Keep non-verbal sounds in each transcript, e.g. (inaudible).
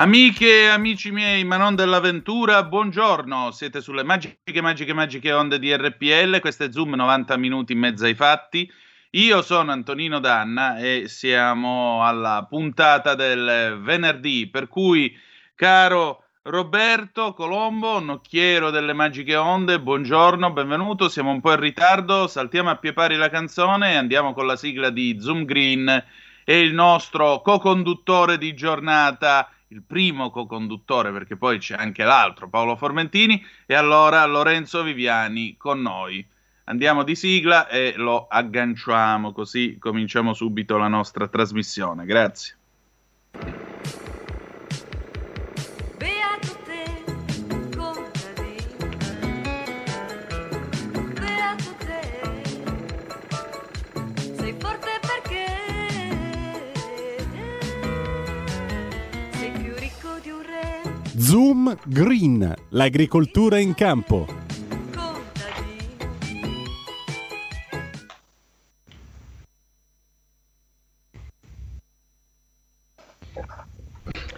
Amiche e amici miei, ma non dell'avventura, buongiorno. Siete sulle magiche, magiche, magiche onde di RPL. Questo è Zoom 90 minuti in mezzo ai fatti. Io sono Antonino Danna e siamo alla puntata del venerdì, per cui, caro Roberto Colombo, nocchiero delle magiche onde, buongiorno, benvenuto. Siamo un po' in ritardo, saltiamo a pie pari la canzone e andiamo con la sigla di Zoom Green e il nostro co-conduttore di giornata il primo co-conduttore, perché poi c'è anche l'altro, Paolo Formentini, e allora Lorenzo Viviani con noi. Andiamo di sigla e lo agganciamo, così cominciamo subito la nostra trasmissione. Grazie. Zoom Green, l'agricoltura in campo.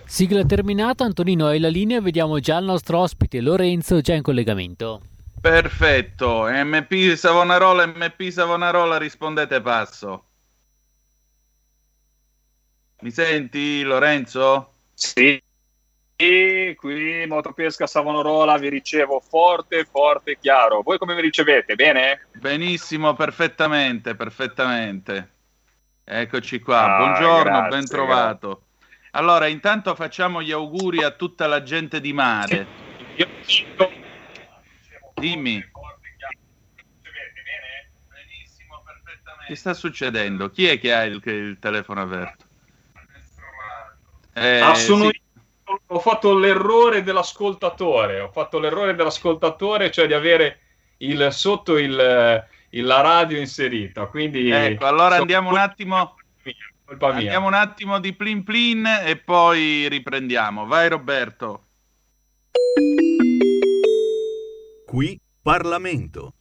Sigla terminata, Antonino hai la linea, vediamo già il nostro ospite Lorenzo già in collegamento. Perfetto, MP Savonarola, MP Savonarola, rispondete passo. Mi senti Lorenzo? Sì. E qui Motopesca Savonarola vi ricevo forte, forte, chiaro. Voi come mi ricevete? Bene? Benissimo, perfettamente, perfettamente. Eccoci qua. Ah, Buongiorno, grazie, ben trovato. Grazie. Allora, intanto facciamo gli auguri a tutta la gente di mare. Dimmi. Che sta succedendo? Chi è che ha il, il telefono aperto? Eh, ah, sono sì. io. Ho fatto l'errore dell'ascoltatore. Ho fatto l'errore dell'ascoltatore, cioè di avere il, sotto il, il, la radio inserita. Quindi ecco, allora andiamo un attimo. Andiamo un attimo di plin plin e poi riprendiamo. Vai Roberto. Qui Parlamento.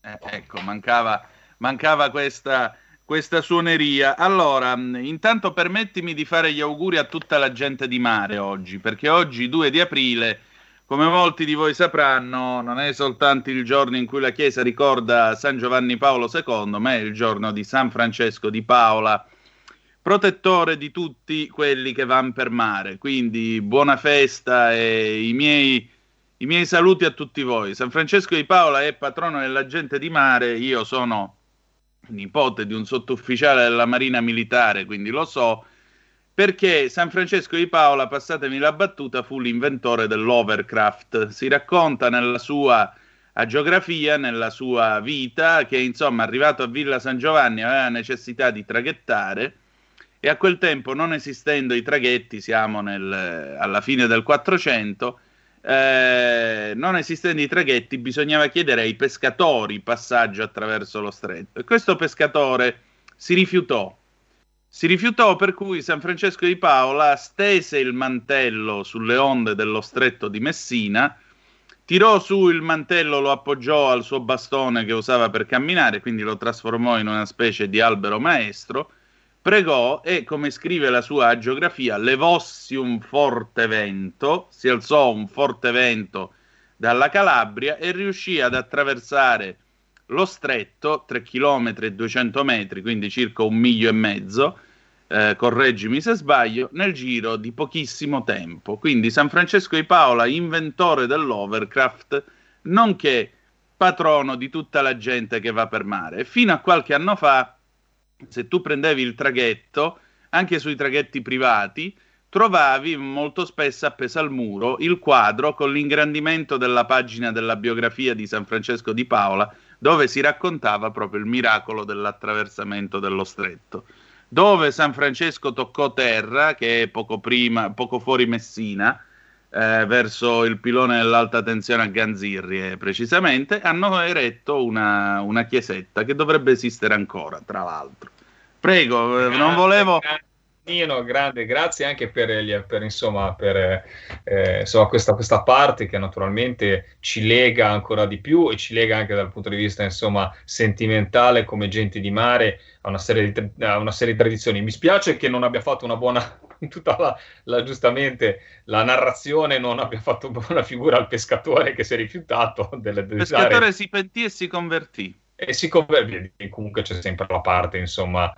Eh, ecco, mancava, mancava questa, questa suoneria. Allora, intanto permettimi di fare gli auguri a tutta la gente di mare oggi, perché oggi, 2 di aprile, come molti di voi sapranno, non è soltanto il giorno in cui la Chiesa ricorda San Giovanni Paolo II, ma è il giorno di San Francesco di Paola, protettore di tutti quelli che vanno per mare. Quindi buona festa e i miei, i miei saluti a tutti voi. San Francesco di Paola è patrono della gente di mare, io sono nipote di un sottufficiale della Marina Militare, quindi lo so, perché San Francesco di Paola, passatemi la battuta, fu l'inventore dell'overcraft. Si racconta nella sua geografia, nella sua vita, che insomma arrivato a Villa San Giovanni aveva necessità di traghettare e a quel tempo, non esistendo i traghetti, siamo nel, alla fine del 400, eh, non esistendo i traghetti, bisognava chiedere ai pescatori passaggio attraverso lo stretto. E questo pescatore si rifiutò. Si rifiutò per cui San Francesco di Paola stese il mantello sulle onde dello stretto di Messina, tirò su il mantello, lo appoggiò al suo bastone che usava per camminare, quindi lo trasformò in una specie di albero maestro, pregò e, come scrive la sua geografia, levossi un forte vento, si alzò un forte vento dalla Calabria e riuscì ad attraversare lo stretto, 3 km e 200 metri, quindi circa un miglio e mezzo, eh, correggimi se sbaglio, nel giro di pochissimo tempo. Quindi San Francesco di Paola, inventore dell'Overcraft, nonché patrono di tutta la gente che va per mare. Fino a qualche anno fa, se tu prendevi il traghetto, anche sui traghetti privati, trovavi molto spesso appeso al muro il quadro con l'ingrandimento della pagina della biografia di San Francesco di Paola, dove si raccontava proprio il miracolo dell'attraversamento dello stretto. Dove San Francesco toccò terra, che è poco, prima, poco fuori Messina, eh, verso il pilone dell'alta tensione a Ganzirri, precisamente, hanno eretto una, una, chiesetta che dovrebbe esistere ancora, tra l'altro. Prego, grande, non volevo... Nino, grande, grazie anche per, per, insomma, per eh, insomma, questa, questa, parte che naturalmente ci lega ancora di più e ci lega anche dal punto di vista insomma, sentimentale come gente di mare a una, serie di, a una serie di tradizioni. Mi spiace che non abbia fatto una buona, (laughs) tutta la, la, giustamente la narrazione non abbia fatto una figura al pescatore che si è rifiutato. Delle, Il pescatore dare... si pentì e si convertì. E si convertì, comunque c'è sempre la parte, insomma,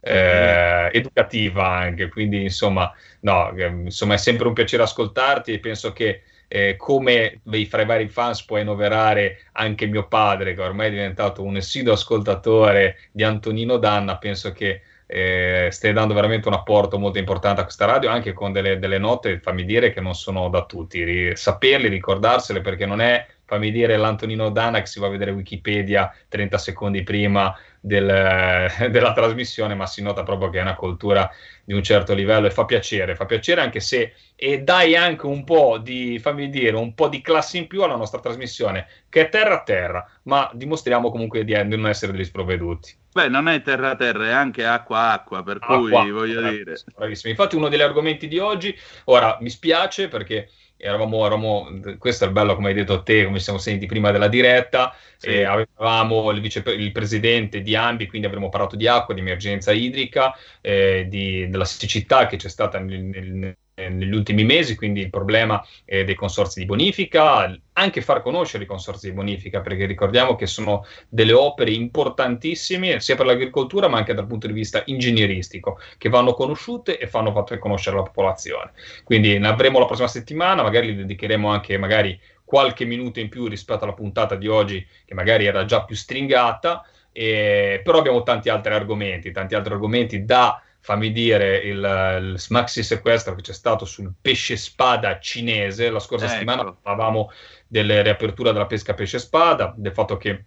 eh, educativa anche, quindi insomma, no, insomma è sempre un piacere ascoltarti e penso che eh, come fra i vari fans puoi annoverare anche mio padre, che ormai è diventato un assiduo ascoltatore di Antonino Danna, penso che eh, stai dando veramente un apporto molto importante a questa radio, anche con delle, delle note, fammi dire, che non sono da tutti. Ri- saperli, ricordarsele, perché non è, fammi dire, l'Antonino Danna che si va a vedere Wikipedia 30 secondi prima del, (laughs) della trasmissione, ma si nota proprio che è una cultura di un certo livello e fa piacere, fa piacere anche se e dai anche un po' di, fammi dire, un po' di classe in più alla nostra trasmissione, che è terra a terra, ma dimostriamo comunque di, di non essere degli sprovveduti. Beh, non è terra a terra, è anche acqua acqua, per acqua, cui voglio bravissimo, dire. Bravissimo. Infatti uno degli argomenti di oggi, ora mi spiace perché eravamo, eravamo, questo è il bello come hai detto te, come siamo sentiti prima della diretta, sì. eh, avevamo il, vice, il presidente di Ambi, quindi avremmo parlato di acqua, di emergenza idrica, eh, di, della siccità che c'è stata nel, nel negli ultimi mesi, quindi il problema eh, dei consorzi di bonifica, anche far conoscere i consorzi di bonifica, perché ricordiamo che sono delle opere importantissime sia per l'agricoltura ma anche dal punto di vista ingegneristico, che vanno conosciute e fanno fatto conoscere alla popolazione. Quindi ne avremo la prossima settimana, magari li dedicheremo anche magari qualche minuto in più rispetto alla puntata di oggi, che magari era già più stringata, eh, però abbiamo tanti altri argomenti, tanti altri argomenti da fammi dire, il, il maxi sequestro che c'è stato sul pesce spada cinese. La scorsa ecco. settimana parlavamo delle riaperture della pesca pesce spada, del fatto che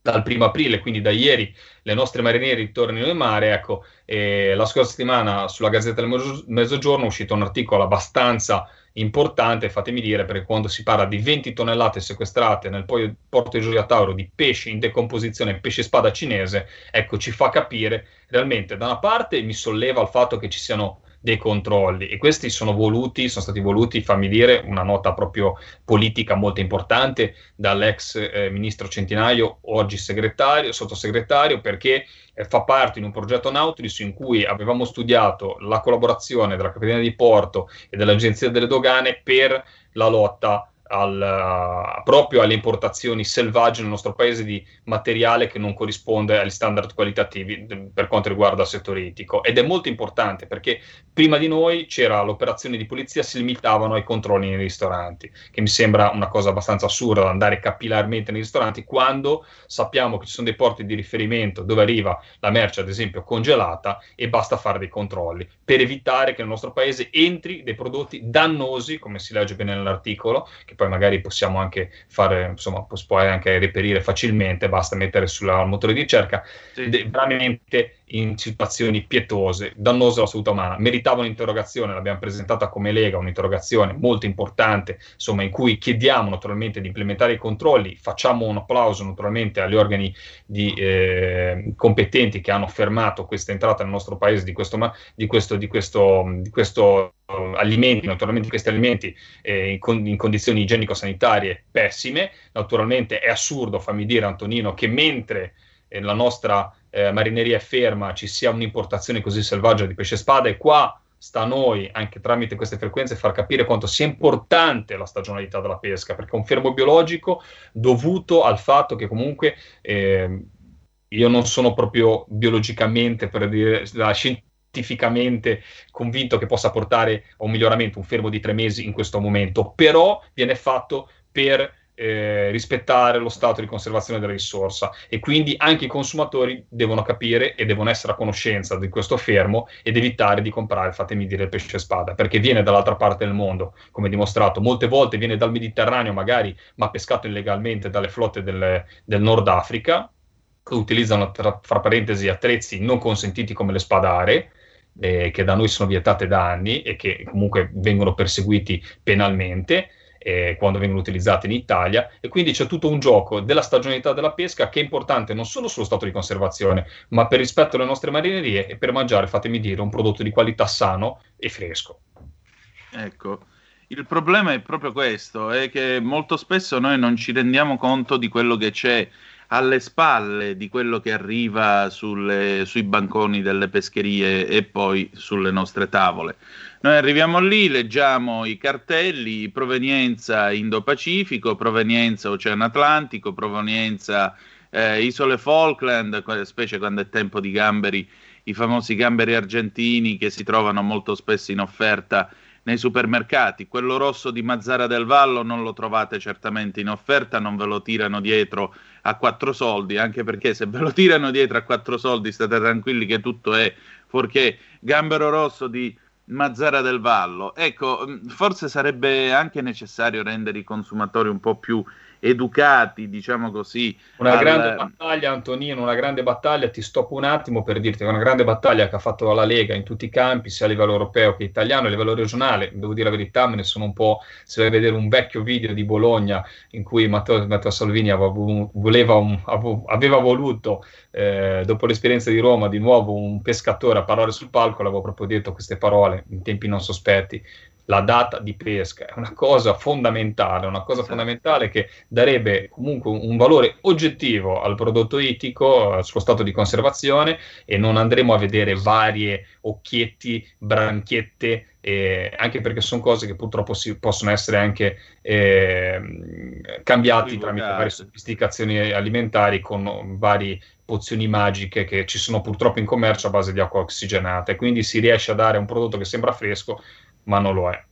dal primo aprile, quindi da ieri, le nostre marinere ritornano in mare. Ecco, la scorsa settimana sulla Gazzetta del Mezzogiorno è uscito un articolo abbastanza importante, fatemi dire, perché quando si parla di 20 tonnellate sequestrate nel porto di Gioia Tauro di pesce in decomposizione, pesce spada cinese, ecco, ci fa capire realmente, da una parte mi solleva il fatto che ci siano dei controlli e questi sono voluti, sono stati voluti, fammi dire, una nota proprio politica molto importante dall'ex eh, ministro Centinaio, oggi segretario, sottosegretario, perché eh, fa parte di un progetto Nautilus in cui avevamo studiato la collaborazione della Capitaneria di Porto e dell'Agenzia delle Dogane per la lotta al, proprio alle importazioni selvagge nel nostro paese di materiale che non corrisponde agli standard qualitativi per quanto riguarda il settore ittico. Ed è molto importante perché prima di noi c'era l'operazione di polizia, si limitavano ai controlli nei ristoranti, che mi sembra una cosa abbastanza assurda andare capillarmente nei ristoranti quando sappiamo che ci sono dei porti di riferimento dove arriva la merce, ad esempio, congelata e basta fare dei controlli per evitare che nel nostro paese entri dei prodotti dannosi, come si legge bene nell'articolo, che poi magari possiamo anche fare, insomma, puoi anche reperire facilmente, basta mettere sul motore di ricerca, sì. veramente in situazioni pietose, dannose alla salute umana. Meritava un'interrogazione, l'abbiamo presentata come Lega, un'interrogazione molto importante, insomma, in cui chiediamo naturalmente di implementare i controlli, facciamo un applauso naturalmente agli organi di, eh, competenti che hanno fermato questa entrata nel nostro paese di questo, di questo, di questo, di questo uh, alimenti, naturalmente questi alimenti eh, in, con, in condizioni igienico-sanitarie pessime. Naturalmente è assurdo, fammi dire Antonino, che mentre eh, la nostra eh, marineria è ferma, ci sia un'importazione così selvaggia di pesce spada e qua sta a noi, anche tramite queste frequenze, far capire quanto sia importante la stagionalità della pesca, perché è un fermo biologico dovuto al fatto che comunque eh, io non sono proprio biologicamente, per dire, la, scientificamente convinto che possa portare a un miglioramento, un fermo di tre mesi in questo momento, però viene fatto per eh, rispettare lo stato di conservazione della risorsa. E quindi anche i consumatori devono capire e devono essere a conoscenza di questo fermo ed evitare di comprare, fatemi dire, il pesce spada, perché viene dall'altra parte del mondo, come dimostrato, molte volte viene dal Mediterraneo magari, ma pescato illegalmente dalle flotte del, del Nord Africa, che utilizzano, tra, fra parentesi, attrezzi non consentiti come le spadare, eh, che da noi sono vietate da anni e che comunque vengono perseguiti penalmente eh, quando vengono utilizzate in Italia e quindi c'è tutto un gioco della stagionalità della pesca che è importante non solo sullo stato di conservazione ma per rispetto alle nostre marinerie e per mangiare, fatemi dire, un prodotto di qualità sano e fresco. Ecco, il problema è proprio questo, è che molto spesso noi non ci rendiamo conto di quello che c'è alle spalle di quello che arriva sulle, sui banconi delle pescherie e poi sulle nostre tavole. Noi arriviamo lì, leggiamo i cartelli, provenienza Indo-Pacifico, provenienza Oceano Atlantico, provenienza eh, Isole Falkland, specie quando è tempo di gamberi, i famosi gamberi argentini che si trovano molto spesso in offerta nei supermercati. Quello rosso di Mazzara del Vallo non lo trovate certamente in offerta, non ve lo tirano dietro a quattro soldi, anche perché se ve lo tirano dietro a quattro soldi state tranquilli che tutto è fuorché gambero rosso di Mazzara del Vallo. Ecco, forse sarebbe anche necessario rendere i consumatori un po' più educati, diciamo così. Una al... grande battaglia, Antonino, una grande battaglia, ti stoppo un attimo per dirti, una grande battaglia che ha fatto la Lega in tutti i campi, sia a livello europeo che italiano, a livello regionale, devo dire la verità, me ne sono un po', se vai a vedere un vecchio video di Bologna in cui Matteo, Matteo Salvini aveva, un, aveva voluto, eh, dopo l'esperienza di Roma, di nuovo un pescatore a parlare sul palco, l'avevo proprio detto queste parole in tempi non sospetti, la data di pesca è una cosa fondamentale, una cosa fondamentale che darebbe comunque un valore oggettivo al prodotto ittico, al suo stato di conservazione e non andremo a vedere varie occhietti, branchiette, eh, anche perché sono cose che purtroppo si, possono essere anche eh, cambiati tramite varie sofisticazioni alimentari con varie pozioni magiche che ci sono purtroppo in commercio a base di acqua ossigenata e quindi si riesce a dare un prodotto che sembra fresco ma non lo è.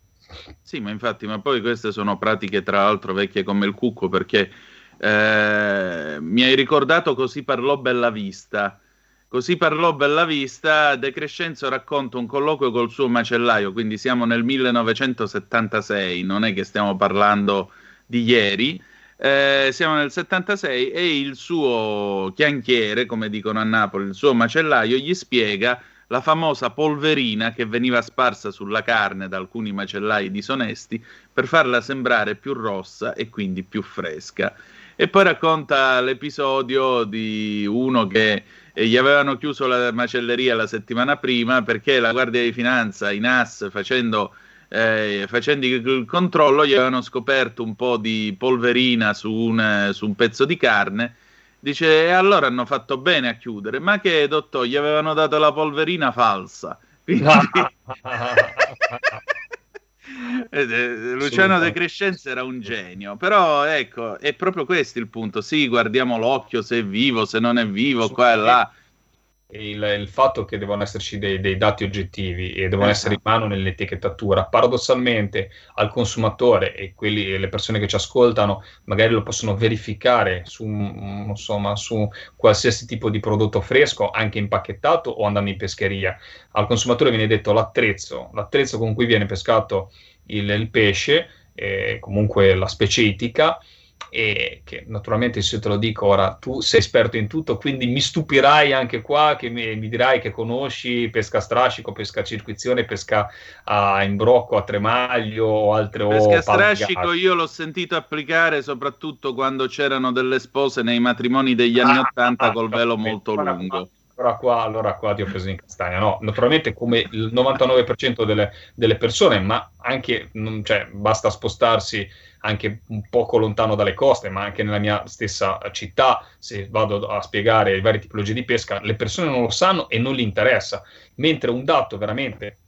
Sì, ma infatti, ma poi queste sono pratiche tra l'altro vecchie come il cucco, perché eh, mi hai ricordato così parlò Bellavista. Così parlò Bellavista, De Crescenzo racconta un colloquio col suo macellaio, quindi siamo nel 1976, non è che stiamo parlando di ieri, eh, siamo nel 76 e il suo chianchiere, come dicono a Napoli, il suo macellaio, gli spiega la famosa polverina che veniva sparsa sulla carne da alcuni macellai disonesti per farla sembrare più rossa e quindi più fresca. E poi racconta l'episodio di uno che eh, gli avevano chiuso la macelleria la settimana prima perché la Guardia di Finanza, i NAS, facendo, eh, facendo il controllo, gli avevano scoperto un po' di polverina su un, su un pezzo di carne Dice, e allora hanno fatto bene a chiudere. Ma che, dottor, gli avevano dato la polverina falsa. (laughs) Quindi... (laughs) Eh, Luciano De Crescenza era un genio, però ecco, è proprio questo il punto. Sì, guardiamo l'occhio se è vivo, se non è vivo, qua e là il, il, fatto che devono esserci dei, dei dati oggettivi e devono essere in mano nell'etichettatura, paradossalmente al consumatore e quelli, le persone che ci ascoltano magari lo possono verificare su, insomma, su qualsiasi tipo di prodotto fresco, anche impacchettato o andando in pescheria. Al consumatore viene detto l'attrezzo, l'attrezzo con cui viene pescato il, il pesce, eh, comunque la specie itica, e che naturalmente se te lo dico ora tu sei esperto in tutto quindi mi stupirai anche qua che mi, mi dirai che conosci pesca strascico pesca circuizione pesca a imbrocco a tremaglio o altre pesca strascico io l'ho sentito applicare soprattutto quando c'erano delle spose nei matrimoni degli anni ah, 80 ah, col velo molto lungo allora qua, allora qua ti ho preso in castagna. No, naturalmente come il 99% delle, delle persone, ma anche, cioè, basta spostarsi anche un poco lontano dalle coste, ma anche nella mia stessa città, se vado a spiegare le varie tipologie di pesca, le persone non lo sanno e non gli interessa. Mentre un dato veramente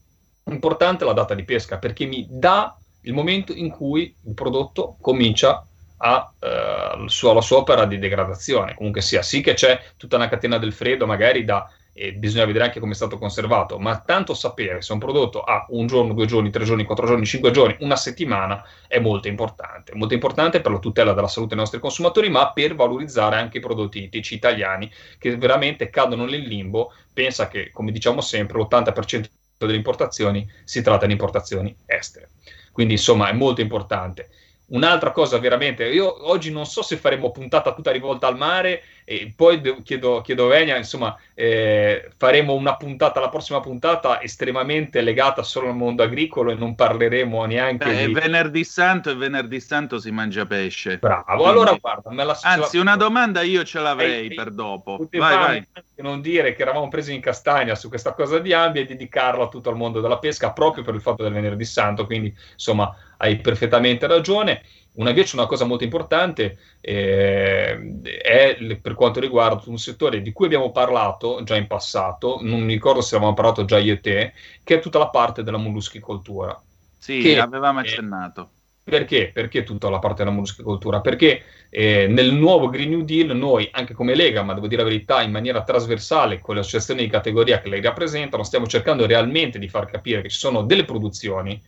importante è la data di pesca, perché mi dà il momento in cui il prodotto comincia a eh, sua, la sua opera di degradazione. Comunque sia, sì che c'è tutta una catena del freddo, magari da e bisogna vedere anche come è stato conservato, ma tanto sapere se un prodotto ha un giorno, due giorni, tre giorni, quattro giorni, cinque giorni, una settimana è molto importante. Molto importante per la tutela della salute dei nostri consumatori, ma per valorizzare anche i prodotti ittici italiani che veramente cadono nel limbo. Pensa che, come diciamo sempre, l'80% delle importazioni si tratta di importazioni estere. Quindi, insomma, è molto importante. Un'altra cosa veramente, io oggi non so se faremo puntata tutta rivolta al mare e poi chiedo, chiedo a Venia, insomma, eh, faremo una puntata, la prossima puntata estremamente legata solo al mondo agricolo e non parleremo neanche Beh, di... venerdì santo e venerdì santo si mangia pesce. Bravo, Quindi... allora guarda, me la... Anzi, una domanda io ce l'avrei Ehi, per dopo. Vai, vai. Non dire che eravamo presi in castagna su questa cosa di Ambi e dedicarlo a tutto il mondo della pesca proprio per il fatto del venerdì santo, quindi insomma hai perfettamente ragione. Una, invece una cosa molto importante eh, è per quanto riguarda un settore di cui abbiamo parlato già in passato, non mi ricordo se avevamo parlato già io e te, che è tutta la parte della molluschicoltura. Sì, che, avevamo accennato. Eh, perché? Perché tutta la parte della molluschicoltura? Perché eh, nel nuovo Green New Deal noi, anche come Lega, ma devo dire la verità, in maniera trasversale con le associazioni di categoria che le rappresentano, stiamo cercando realmente di far capire che ci sono delle produzioni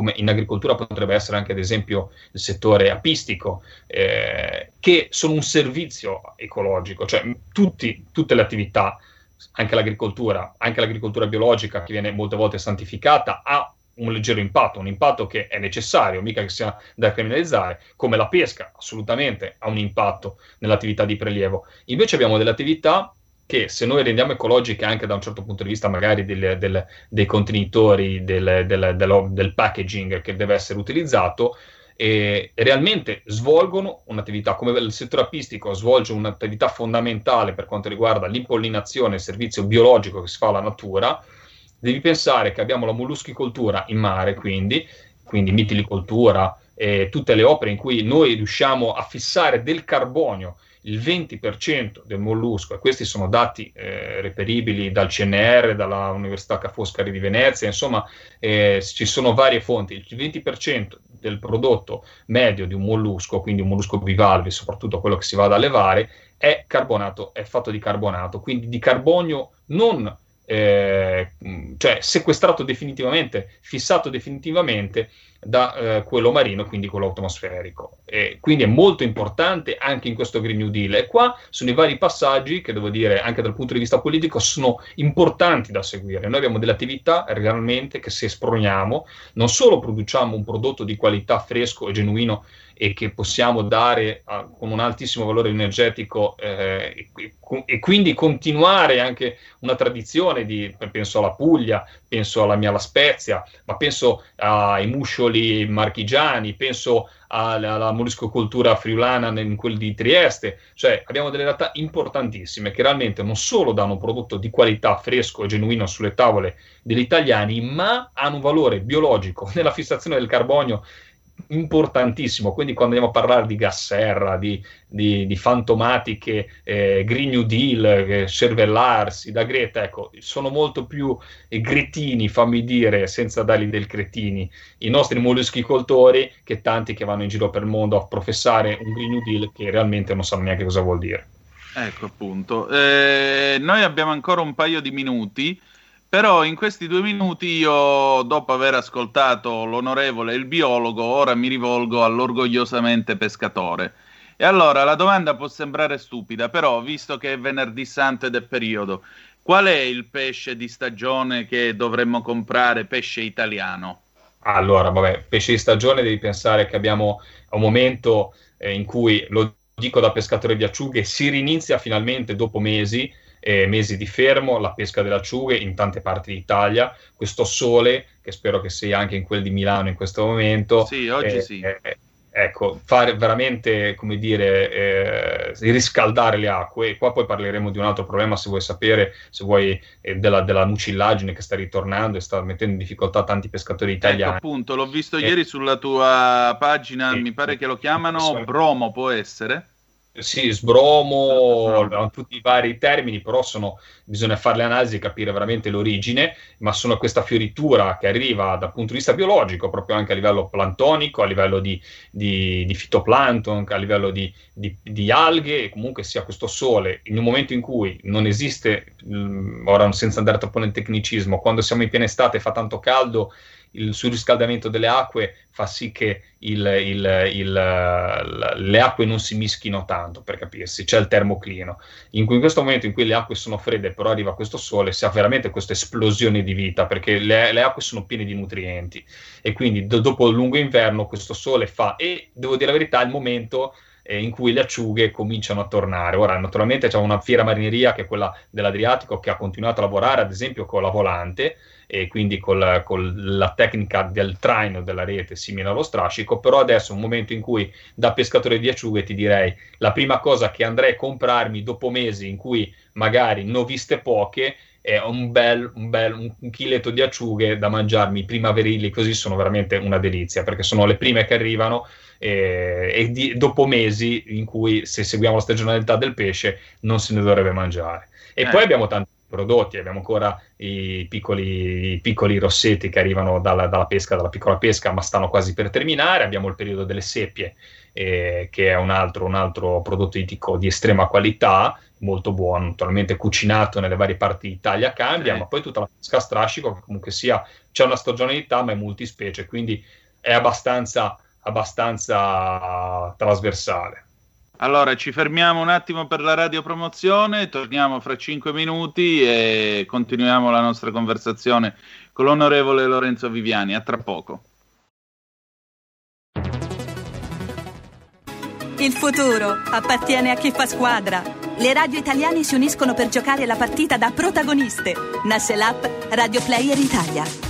come in agricoltura potrebbe essere anche ad esempio il settore apistico, eh, che sono un servizio ecologico, cioè tutti, tutte le attività, anche l'agricoltura, anche l'agricoltura biologica che viene molte volte santificata, ha un leggero impatto, un impatto che è necessario, mica che sia da criminalizzare, come la pesca, assolutamente ha un impatto nell'attività di prelievo. Invece abbiamo delle attività che se noi rendiamo ecologiche anche da un certo punto di vista magari del, del, dei contenitori, del, del, packaging che deve essere utilizzato, eh, realmente svolgono un'attività come il settore apistico svolge un'attività fondamentale per quanto riguarda l'impollinazione, il servizio biologico che si fa alla natura, devi pensare che abbiamo la molluschicoltura in mare, quindi, quindi mitilicoltura, eh, tutte le opere in cui noi riusciamo a fissare del carbonio il 20% del mollusco, e questi sono dati eh, reperibili dal CNR, dalla Università Ca' Foscari di Venezia, insomma eh, ci sono varie fonti, il 20% del prodotto medio di un mollusco, quindi un mollusco bivalve, soprattutto quello che si va ad allevare, è carbonato, è fatto di carbonato, quindi di carbonio non eh, cioè sequestrato definitivamente, fissato definitivamente da eh, quello marino, quindi quello atmosferico. E quindi è molto importante anche in questo Green New Deal. E qua sono i vari passaggi che devo dire anche dal punto di vista politico sono importanti da seguire. Noi abbiamo delle attività realmente che se esproniamo, non solo produciamo un prodotto di qualità fresco e genuino e che possiamo dare a, con un altissimo valore energetico eh, e, e, quindi continuare anche una tradizione di, penso alla Puglia, penso alla mia La Spezia, ma penso ai muscioli marchigiani, penso alla, alla molluscocoltura friulana in quel di Trieste, cioè abbiamo delle realtà importantissime che realmente non solo danno un prodotto di qualità fresco e genuino sulle tavole degli italiani, ma hanno un valore biologico. (laughs) Nella fissazione del carbonio importantissimo. Quindi, quando andiamo a parlare di gas serra, di, di, di fantomatiche, eh, Green New Deal, eh, cervellarsi da Greta, ecco, sono molto più eh, gretini, fammi dire, senza dargli del cretini, i nostri molluschicoltori che tanti che vanno in giro per il mondo a professare un Green New Deal che realmente non sanno neanche cosa vuol dire. Ecco appunto. Eh, noi abbiamo ancora un paio di minuti. Però in questi due minuti io, dopo aver ascoltato l'onorevole il biologo, ora mi rivolgo all'orgogliosamente pescatore. E allora la domanda può sembrare stupida, però visto che è venerdì santo ed è periodo, qual è il pesce di stagione che dovremmo comprare, pesce italiano? Allora, vabbè, pesce di stagione devi pensare che abbiamo un momento eh, in cui, lo dico da pescatore di acciughe, si rinizia finalmente dopo mesi eh, mesi di fermo, la pesca delle acciughe in tante parti d'Italia, questo sole, che spero che sia anche in quel di Milano in questo momento. Sì, oggi eh, sì. Eh, ecco, fare veramente, come dire, eh, riscaldare le acque. E qua poi parleremo di un altro problema, se vuoi sapere, se vuoi, eh, della, della, mucillagine che sta ritornando e sta mettendo in difficoltà tanti pescatori ecco, italiani. Ecco, appunto, l'ho visto eh, ieri sulla tua pagina, mi pare che lo chiamano bromo, può essere? Sì, sbromo, no. tutti i vari termini, però sono, bisogna fare le analisi e capire veramente l'origine, ma sono questa fioritura che arriva dal punto di vista biologico, proprio anche a livello plantonico, a livello di, di, di fitoplancton, a livello di, di, di, alghe, e comunque sia questo sole, in un momento in cui non esiste, mm, ora senza andare troppo nel tecnicismo, quando siamo in piena estate e fa tanto caldo, il surriscaldamento delle acque fa sì che il, il, il, le acque non si mischino tanto, per capirsi, c'è il termoclino. In, in, questo momento in cui le acque sono fredde, però arriva questo sole, si ha veramente questa esplosione di vita, perché le, le acque sono piene di nutrienti e quindi do, dopo il lungo inverno questo sole fa, e devo dire la verità, il momento eh, in cui le acciughe cominciano a tornare. Ora, naturalmente c'è una fiera marineria che è quella dell'Adriatico che ha continuato a lavorare, ad esempio, con la volante, e quindi con, con la tecnica del traino della rete simile allo strascico, però adesso è un momento in cui da pescatore di acciughe ti direi la prima cosa che andrei a comprarmi dopo mesi in cui magari ne ho viste poche è un bel, un bel un, un chiletto di acciughe da mangiarmi primaverili, così sono veramente una delizia, perché sono le prime che arrivano eh, e di, dopo mesi in cui se seguiamo la stagionalità del pesce non se ne dovrebbe mangiare. E eh. poi abbiamo tanti prodotti, abbiamo ancora i piccoli, i piccoli rossetti che arrivano dalla, dalla, pesca, dalla piccola pesca, ma stanno quasi per terminare, abbiamo il periodo delle seppie, eh, che è un altro, un altro prodotto itico di estrema qualità, molto buono, naturalmente cucinato nelle varie parti d'Italia cambia, sì. ma poi tutta la pesca a strascico, che comunque sia, c'è una stagionalità, ma è multispecie, quindi è abbastanza, abbastanza trasversale. Allora, ci fermiamo un attimo per la radiopromozione, torniamo fra cinque minuti e continuiamo la nostra conversazione con l'onorevole Lorenzo Viviani. A tra poco. Il futuro appartiene a chi fa squadra. Le radio italiane si uniscono per giocare la partita da protagoniste. Nasce l'app Radio Player Italia.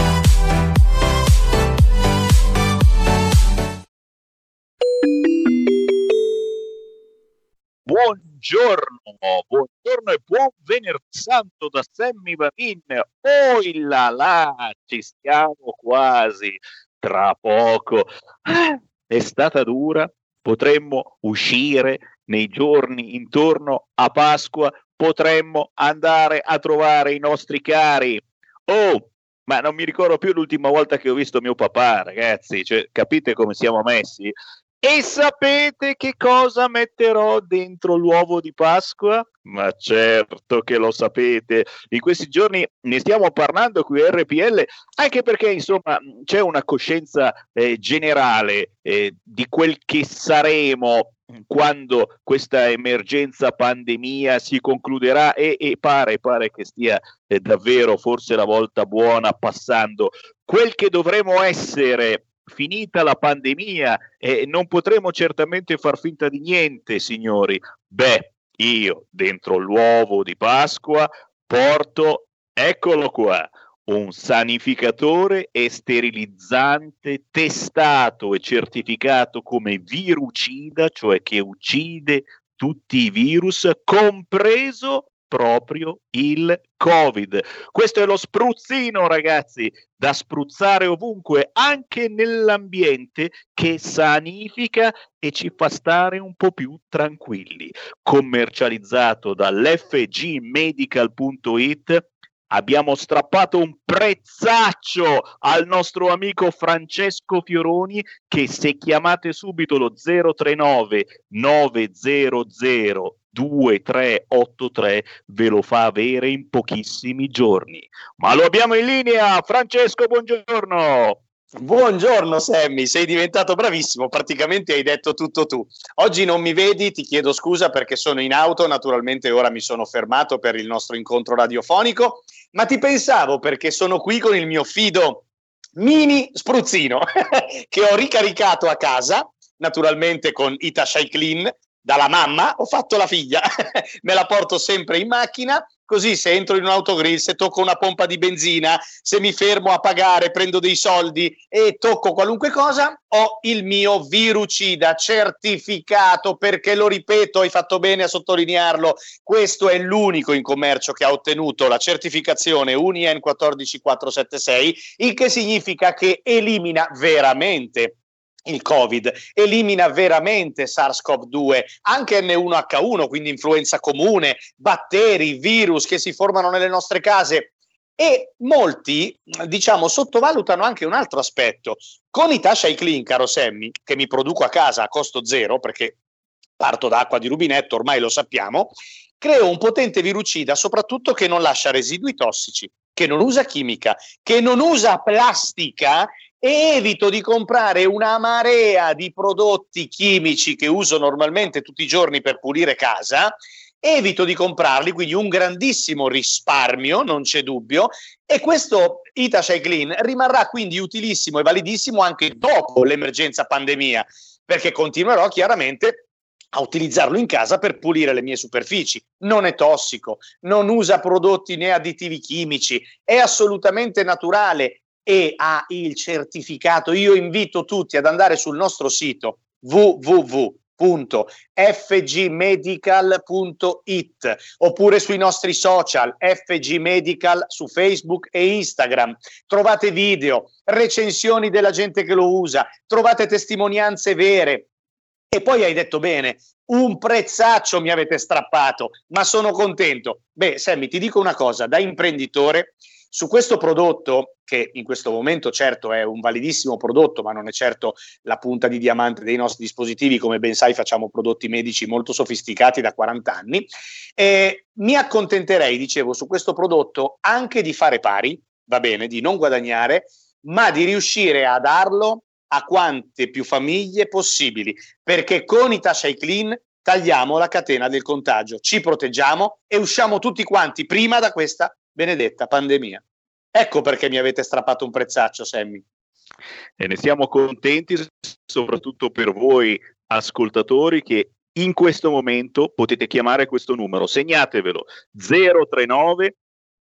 Buongiorno, buongiorno e buon venerdì santo da Sammy Vanin. Oh là là, ci stiamo quasi, tra poco. È stata dura, potremmo uscire nei giorni intorno a Pasqua, potremmo andare a trovare i nostri cari. Oh, ma non mi ricordo più l'ultima volta che ho visto mio papà, ragazzi, cioè, capite come siamo messi? E sapete che cosa metterò dentro l'uovo di Pasqua? Ma certo che lo sapete. In questi giorni ne stiamo parlando qui a RPL, anche perché insomma c'è una coscienza eh, generale eh, di quel che saremo quando questa emergenza pandemia si concluderà e, e pare, pare, che stia eh, davvero forse la volta buona passando. Quel che dovremo essere finita la pandemia e non potremo certamente far finta di niente, signori. Beh, io dentro l'uovo di Pasqua porto, eccolo qua, un sanificatore e sterilizzante testato e certificato come virucida, cioè che uccide tutti i virus, compreso proprio il Covid. Questo è lo spruzzino, ragazzi, da spruzzare ovunque, anche nell'ambiente che sanifica e ci fa stare un po' più tranquilli. Commercializzato dall'fgmedical.it abbiamo strappato un prezzaccio al nostro amico Francesco Fioroni che se chiamate subito lo 039 900 2383 ve lo fa avere in pochissimi giorni. Ma lo abbiamo in linea, Francesco, buongiorno. Buongiorno Sammy, sei diventato bravissimo, praticamente hai detto tutto tu. Oggi non mi vedi, ti chiedo scusa perché sono in auto, naturalmente ora mi sono fermato per il nostro incontro radiofonico, ma ti pensavo perché sono qui con il mio fido mini spruzzino (laughs) che ho ricaricato a casa, naturalmente con Ita Clean dalla mamma, ho fatto la figlia, (laughs) me la porto sempre in macchina, così se entro in un autogrill, se tocco una pompa di benzina, se mi fermo a pagare, prendo dei soldi e tocco qualunque cosa, ho il mio virucida certificato perché lo ripeto, hai fatto bene a sottolinearlo, questo è l'unico in commercio che ha ottenuto la certificazione UNIEN 14476, il che significa che elimina veramente il Covid, elimina veramente SARS-CoV-2, anche N1H1, quindi influenza comune, batteri, virus che si formano nelle nostre case. E molti, diciamo, sottovalutano anche un altro aspetto. Con i Tasha Clean, caro Sammy, che mi produco a casa a costo zero, perché parto da acqua di rubinetto, ormai lo sappiamo, creo un potente virucida, soprattutto che non lascia residui tossici, che non usa chimica, che non usa plastica e evito di comprare una marea di prodotti chimici che uso normalmente tutti i giorni per pulire casa evito di comprarli, quindi un grandissimo risparmio, non c'è dubbio, e questo Itacia Clean rimarrà quindi utilissimo e validissimo anche dopo l'emergenza pandemia, perché continuerò chiaramente a utilizzarlo in casa per pulire le mie superfici. Non è tossico, non usa prodotti né additivi chimici, è assolutamente naturale e ha il certificato. Io invito tutti ad andare sul nostro sito www.fgmedical.it oppure sui nostri social FG Medical su Facebook e Instagram. Trovate video, recensioni della gente che lo usa, trovate testimonianze vere. E poi hai detto bene, un prezzaccio mi avete strappato, ma sono contento. Beh, Sammy, ti dico una cosa, da imprenditore su questo prodotto, che in questo momento certo è un validissimo prodotto, ma non è certo la punta di diamante dei nostri dispositivi, come ben sai facciamo prodotti medici molto sofisticati da 40 anni, eh, mi accontenterei, dicevo, su questo prodotto anche di fare pari, va bene, di non guadagnare, ma di riuscire a darlo a quante più famiglie possibili, perché con i Tasha Clean tagliamo la catena del contagio, ci proteggiamo e usciamo tutti quanti prima da questa benedetta pandemia. Ecco perché mi avete strappato un prezzaccio, Sammy. E ne siamo contenti, soprattutto per voi ascoltatori che in questo momento potete chiamare questo numero, segnatevelo 039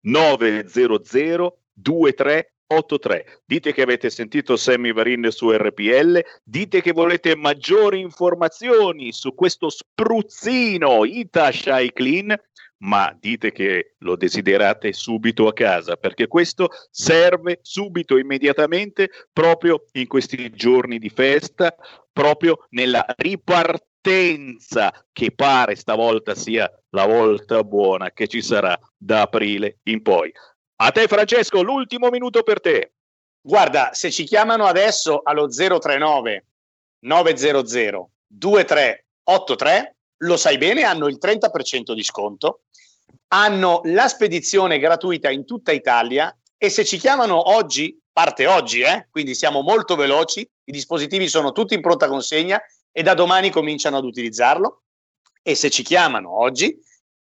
900 2383. Dite che avete sentito Sammy Varin su RPL, dite che volete maggiori informazioni su questo spruzzino Ita Clean ma dite che lo desiderate subito a casa, perché questo serve subito, immediatamente, proprio in questi giorni di festa, proprio nella ripartenza che pare stavolta sia la volta buona che ci sarà da aprile in poi. A te Francesco, l'ultimo minuto per te. Guarda, se ci chiamano adesso allo 039 900 2383 lo sai bene, hanno il 30% di sconto, hanno la spedizione gratuita in tutta Italia e se ci chiamano oggi, parte oggi, eh? quindi siamo molto veloci, i dispositivi sono tutti in pronta consegna e da domani cominciano ad utilizzarlo e se ci chiamano oggi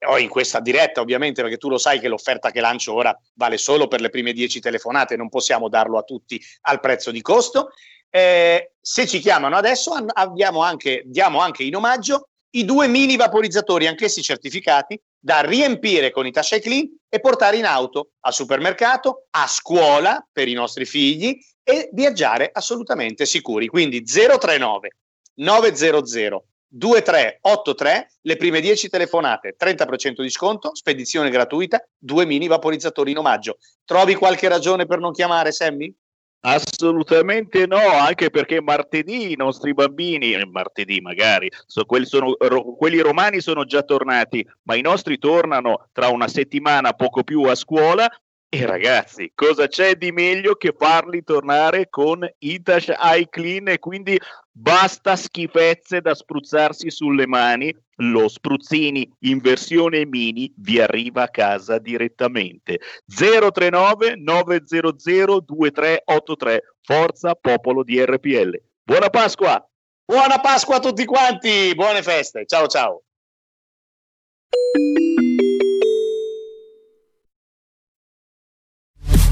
o in questa diretta ovviamente perché tu lo sai che l'offerta che lancio ora vale solo per le prime 10 telefonate, non possiamo darlo a tutti al prezzo di costo. Eh, se ci chiamano adesso abbiamo anche, diamo anche in omaggio i due mini vaporizzatori, anch'essi certificati, da riempire con i Tasha Clean e portare in auto al supermercato, a scuola per i nostri figli e viaggiare assolutamente sicuri. Quindi 039 900 2383, le prime 10 telefonate, 30% di sconto, spedizione gratuita, due mini vaporizzatori in omaggio. Trovi qualche ragione per non chiamare Sammy? Assolutamente no, anche perché martedì i nostri bambini, eh, martedì magari, so, quelli, sono, ro, quelli, romani sono già tornati, ma i nostri tornano tra una settimana poco più a scuola E ragazzi, cosa c'è di meglio che farli tornare con Itash Eye Clean e quindi basta schifezze da spruzzarsi sulle mani, lo spruzzini in versione mini vi arriva a casa direttamente. 039 900 2383 Forza Popolo di RPL. Buona Pasqua! Buona Pasqua a tutti quanti, buone feste, ciao ciao.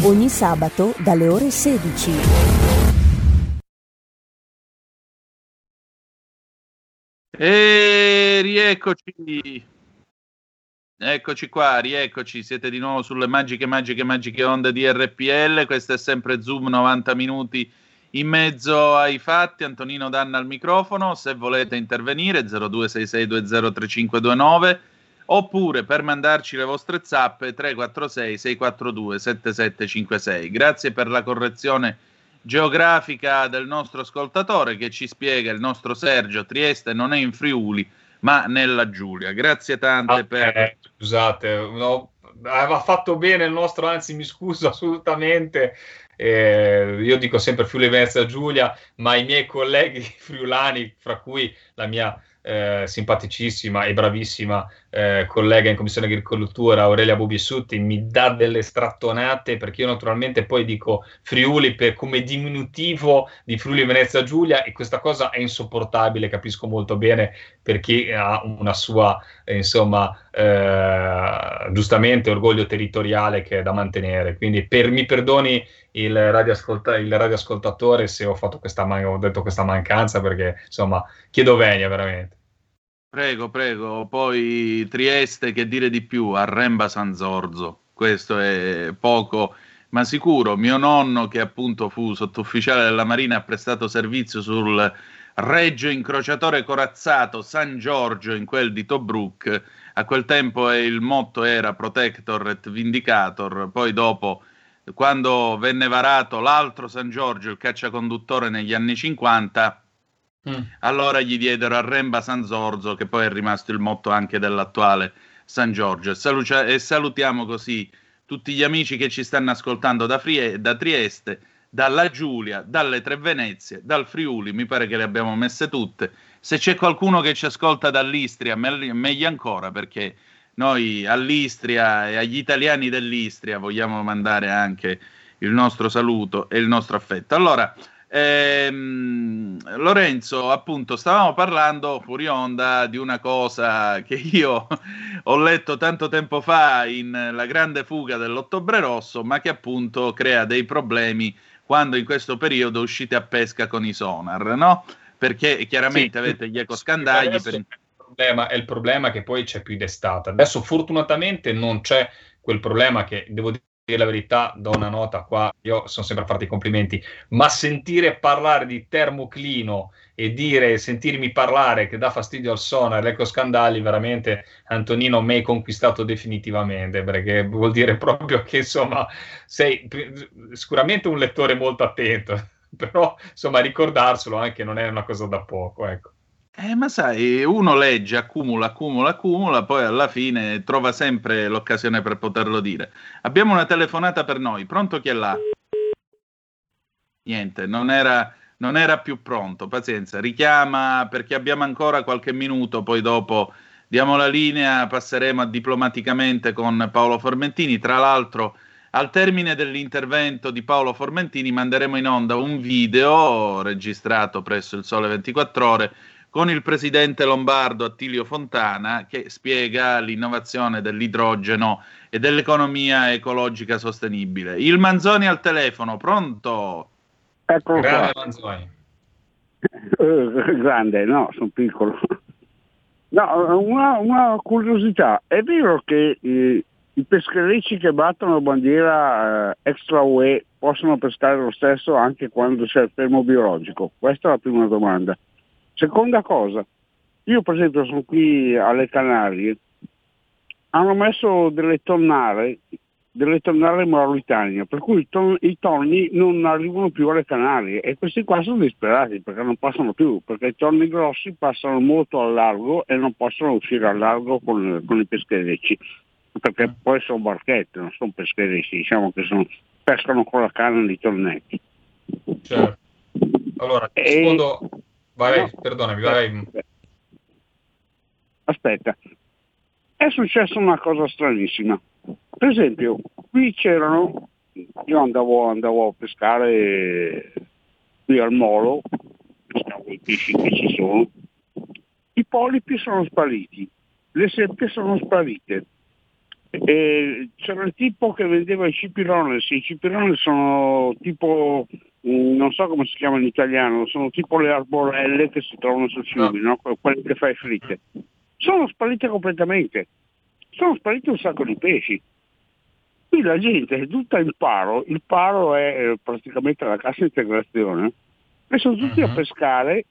Ogni sabato dalle ore 16. E rieccoci. Eccoci qua, rieccoci, siete di nuovo sulle magiche, magiche, magiche onde di RPL. Questo è sempre Zoom 90 minuti in mezzo ai fatti. Antonino Danna al microfono. Se volete intervenire, 0266203529 oppure per mandarci le vostre zappe 346 642 7756. Grazie per la correzione geografica del nostro ascoltatore che ci spiega il nostro Sergio Trieste non è in Friuli ma nella Giulia. Grazie tante Ah, per... scusate, no, aveva fatto bene il nostro, anzi mi scuso (laughs) assolutamente. eh, io dico sempre Friuli Venezia Giulia, ma i miei colleghi (laughs) friulani, fra cui la mia eh, simpaticissima e bravissima eh, collega in Commissione Agricoltura Aurelia Bubissutti, mi dà delle strattonate perché io naturalmente poi dico Friuli per, come diminutivo di Friuli Venezia Giulia e questa cosa è insopportabile, capisco molto bene per chi ha una sua, insomma, eh, giustamente orgoglio territoriale che è da mantenere. Quindi per, mi perdoni il, radioascolta- il radioascoltatore se ho, fatto questa man- ho detto questa mancanza perché, insomma, chiedo venia veramente. Prego, prego. Poi Trieste, che dire di più? Arremba San Zorzo. Questo è poco, ma sicuro. Mio nonno, che appunto fu sottufficiale della Marina, ha prestato servizio sul Reggio Incrociatore Corazzato San Giorgio in quel di Tobruk. A quel tempo il motto era Protector et Vindicator. Poi dopo, quando venne varato l'altro San Giorgio, il cacciaconduttore negli anni 50, allora gli diedero a Remba San Zorzo, che poi è rimasto il motto anche dell'attuale San Giorgio. E, salucia- e salutiamo così tutti gli amici che ci stanno ascoltando da, Frie- da Trieste, dalla Giulia, dalle Tre Venezie, dal Friuli, mi pare che le abbiamo messe tutte. Se c'è qualcuno che ci ascolta dall'Istria, me- meglio ancora, perché noi all'Istria e agli italiani dell'Istria vogliamo mandare anche il nostro saluto e il nostro affetto. Allora, ehm, Lorenzo, appunto, stavamo parlando fuori onda di una cosa che io (laughs) ho letto tanto tempo fa in La grande fuga dell'Ottobre Rosso, ma che appunto crea dei problemi quando in questo periodo uscite a pesca con i sonar, no? Perché chiaramente Sì. avete gli ecoscandagli Adesso per... il problema, è il problema che poi c'è più d'estate. Adesso fortunatamente non c'è quel problema che devo dire la verità, do una nota qua, io sono sempre a farti i complimenti, ma sentire parlare di termoclino e dire, sentirmi parlare che dà fastidio al sonar, l'ecoscandali, veramente Antonino mi hai conquistato definitivamente, perché vuol dire proprio che insomma sei sicuramente un lettore molto attento, (laughs) però insomma ricordarselo anche non è una cosa da poco, ecco. Eh, ma sai, uno legge, accumula, accumula, accumula, poi alla fine trova sempre l'occasione per poterlo dire. Abbiamo una telefonata per noi, pronto chi è là? Niente, non era, non era più pronto, pazienza, richiama perché abbiamo ancora qualche minuto, poi dopo diamo la linea, passeremo diplomaticamente con Paolo Formentini. Tra l'altro, al termine dell'intervento di Paolo Formentini manderemo in onda un video registrato presso il Sole 24 Ore con il presidente lombardo Attilio Fontana che spiega l'innovazione dell'idrogeno e dell'economia ecologica sostenibile. Il Manzoni al telefono, pronto? Ecco Grande. Manzoni. (laughs) Eh, grande, no, sono piccolo. (laughs) No, una, una curiosità, è vero che eh, i pescherecci che battono bandiera eh, extra UE possono pescare lo stesso anche quando c'è il fermo biologico? Questa è la prima domanda. Seconda cosa, io per esempio sono qui alle Canarie, hanno messo delle tonnare, delle tonnare Mauritania, per cui i, ton- i tonni non arrivano più alle Canarie e questi qua sono disperati perché non passano più, perché i tonni grossi passano molto al largo e non possono uscire al largo con, con i pescherecci, perché poi sono barchette, non sono pescherecci, diciamo che sono, pescano con la canna di tonnetti. Certo. Allora, ti E- rispondo... Vai, No. perdonami, vai. Aspetta, è successa una cosa stranissima. Per esempio, qui c'erano, io andavo, andavo a pescare qui al molo, pescavo i pesci che ci sono, i polipi sono spariti, le seppie sono sparite. E c'era il tipo che vendeva i cipirones, i cipirones sono tipo, mm, non so come si chiama in italiano, sono tipo le arborelle che si trovano sui fiumi, no? Que- quelle che fai fritte. Sono sparite completamente, sono spariti un sacco di pesci. Qui la gente è tutta in paro, il paro è eh, praticamente la cassa integrazione, e sono tutti a pescare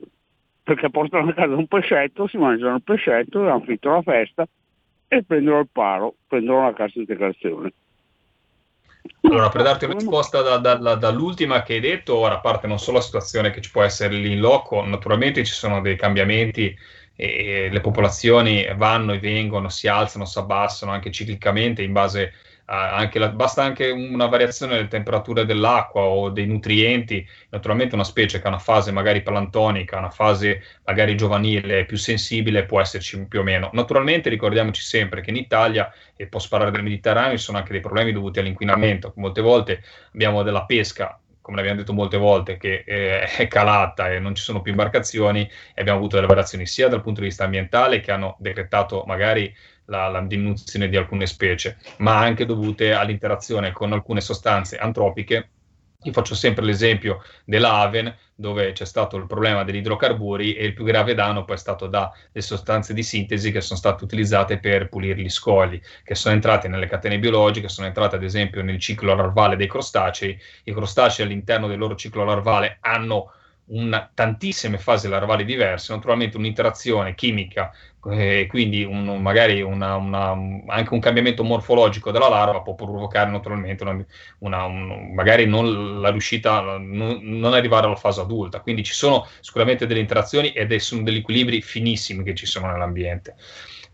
perché portano a casa un pescetto, si mangiano il pescetto, hanno finito la festa e prendono il paro, prendono la cassa integrazione. Allora, per darti una risposta da- da- da- dall'ultima che hai detto, ora a parte non solo la situazione che ci può essere lì in loco, naturalmente ci sono dei cambiamenti e le popolazioni vanno e vengono, si alzano, si abbassano anche ciclicamente in base a anche la- basta anche una variazione delle temperature dell'acqua o dei nutrienti. Naturalmente una specie che ha una fase magari palantonica, una fase magari giovanile, più sensibile, può esserci più o meno. Naturalmente ricordiamoci sempre che in Italia, e posso parlare del Mediterraneo, ci sono anche dei problemi dovuti all'inquinamento. Molte volte abbiamo della pesca come l'abbiamo detto molte volte, che eh, è calata e non ci sono più imbarcazioni e abbiamo avuto delle variazioni sia dal punto di vista ambientale che hanno decretato magari la, la diminuzione di alcune specie, ma anche dovute all'interazione con alcune sostanze antropiche. Io faccio sempre l'esempio dell'Aven, dove c'è stato il problema degli idrocarburi e il più grave danno poi è stato dalle sostanze di sintesi che sono state utilizzate per pulire gli scogli, che sono entrate nelle catene biologiche, sono entrate ad esempio nel ciclo larvale dei crostacei. I crostacei all'interno del loro ciclo larvale hanno una- tantissime fasi larvali diverse, naturalmente un'interazione chimica, eh, quindi un- magari una- una- anche un cambiamento morfologico della larva può provocare naturalmente una, un- magari non la riuscita, non, non arrivare alla fase adulta. Quindi ci sono sicuramente delle interazioni è- sono degli equilibri finissimi che ci sono nell'ambiente.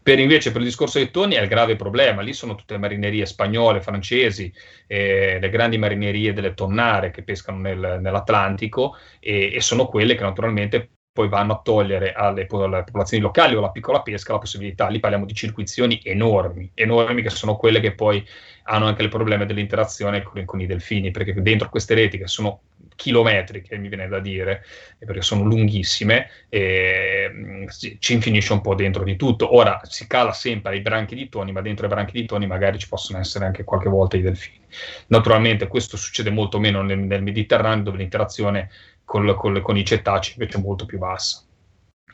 Per invece per il discorso dei tonni è il grave problema, lì sono tutte le marinerie spagnole, francesi, eh, le grandi marinerie delle tonnare che pescano nel- nell'Atlantico e, e sono quelle che naturalmente poi vanno a togliere alle, alle popolazioni locali o alla piccola pesca la possibilità, lì parliamo di circuizioni enormi, enormi che sono quelle che poi hanno anche il problema dell'interazione con, con i delfini, perché dentro queste reti che sono chilometriche, mi viene da dire, perché sono lunghissime, e, si- ci infinisce un po' dentro di tutto. Ora si cala sempre ai branchi di toni, ma dentro i branchi di toni magari ci possono essere anche qualche volta i delfini. Naturalmente questo succede molto meno nel, nel Mediterraneo, dove l'interazione col- col- con i cetacei invece molto più bassa.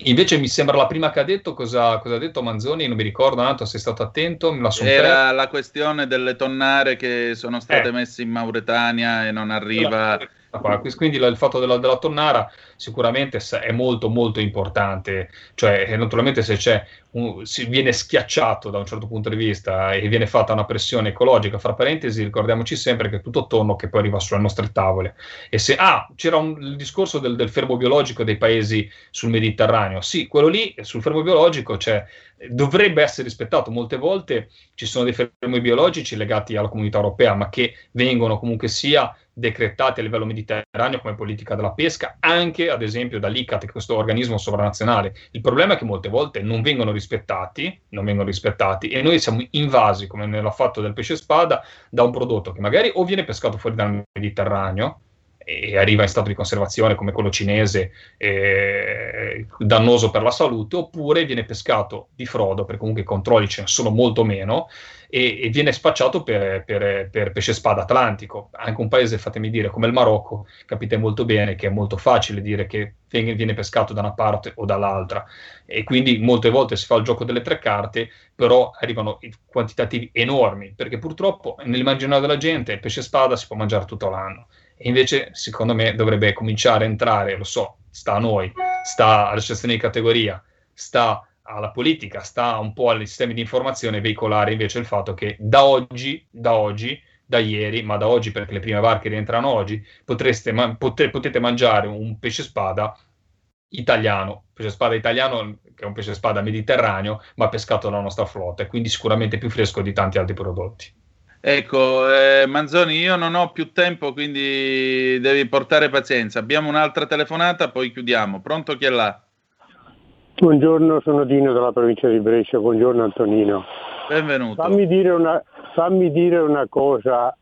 Invece mi sembra la prima che ha detto, cosa, cosa ha detto Manzoni? Non mi ricordo, Anto, sei stato attento? Me la Era la questione delle tonnare che sono state Eh. messe in Mauretania e non arriva. Qua, Quindi il fatto della, della tonnara sicuramente è molto molto importante, cioè eh, naturalmente se c'è un- si viene schiacciato da un certo punto di vista e viene fatta una pressione ecologica, fra parentesi ricordiamoci sempre che è tutto tonno che poi arriva sulle nostre tavole. E se, ah, c'era un- il discorso del, del fermo biologico dei paesi sul Mediterraneo, sì, quello lì sul fermo biologico c'è, dovrebbe essere rispettato, molte volte ci sono dei fermi biologici legati alla comunità europea, ma che vengono comunque sia decretati a livello mediterraneo come politica della pesca, anche ad esempio dall'ICAT, questo organismo sovranazionale. Il problema è che molte volte non vengono rispettati, non vengono rispettati e noi siamo invasi, come nella fatto del pesce spada, da un prodotto che magari o viene pescato fuori dal Mediterraneo, e arriva in stato di conservazione come quello cinese, eh, dannoso per la salute, oppure viene pescato di frodo, perché comunque i controlli ce ne sono molto meno, e, e viene spacciato per, per, per, pesce spada atlantico. Anche un paese, fatemi dire, come il Marocco, capite molto bene che è molto facile dire che viene, pescato da una parte o dall'altra, e quindi molte volte si fa il gioco delle tre carte, però arrivano quantitativi enormi, perché purtroppo nell'immaginario della gente il pesce spada si può mangiare tutto l'anno e invece, secondo me, dovrebbe cominciare a entrare, lo so, sta a noi, sta all'associazione di categoria, sta alla politica, sta un po' ai sistemi di informazione veicolare invece il fatto che da oggi, da oggi, da ieri, ma da oggi perché le prime barche rientrano oggi, ma, pote, potete mangiare un pesce spada italiano, pesce spada italiano che è un pesce spada mediterraneo, ma pescato dalla nostra flotta e quindi sicuramente più fresco di tanti altri prodotti. Ecco, eh, Manzoni, io non ho più tempo, quindi devi portare pazienza. Abbiamo un'altra telefonata, poi chiudiamo. Pronto chi è là? Buongiorno, sono Dino dalla provincia di Brescia. Buongiorno Antonino. Benvenuto. Fammi dire una, fammi dire una cosa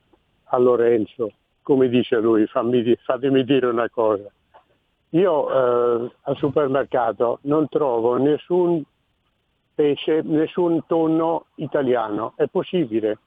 a Lorenzo, come dice lui, fammi, fatemi dire una cosa. Io eh, al supermercato non trovo nessun pesce, nessun tonno italiano. È possibile?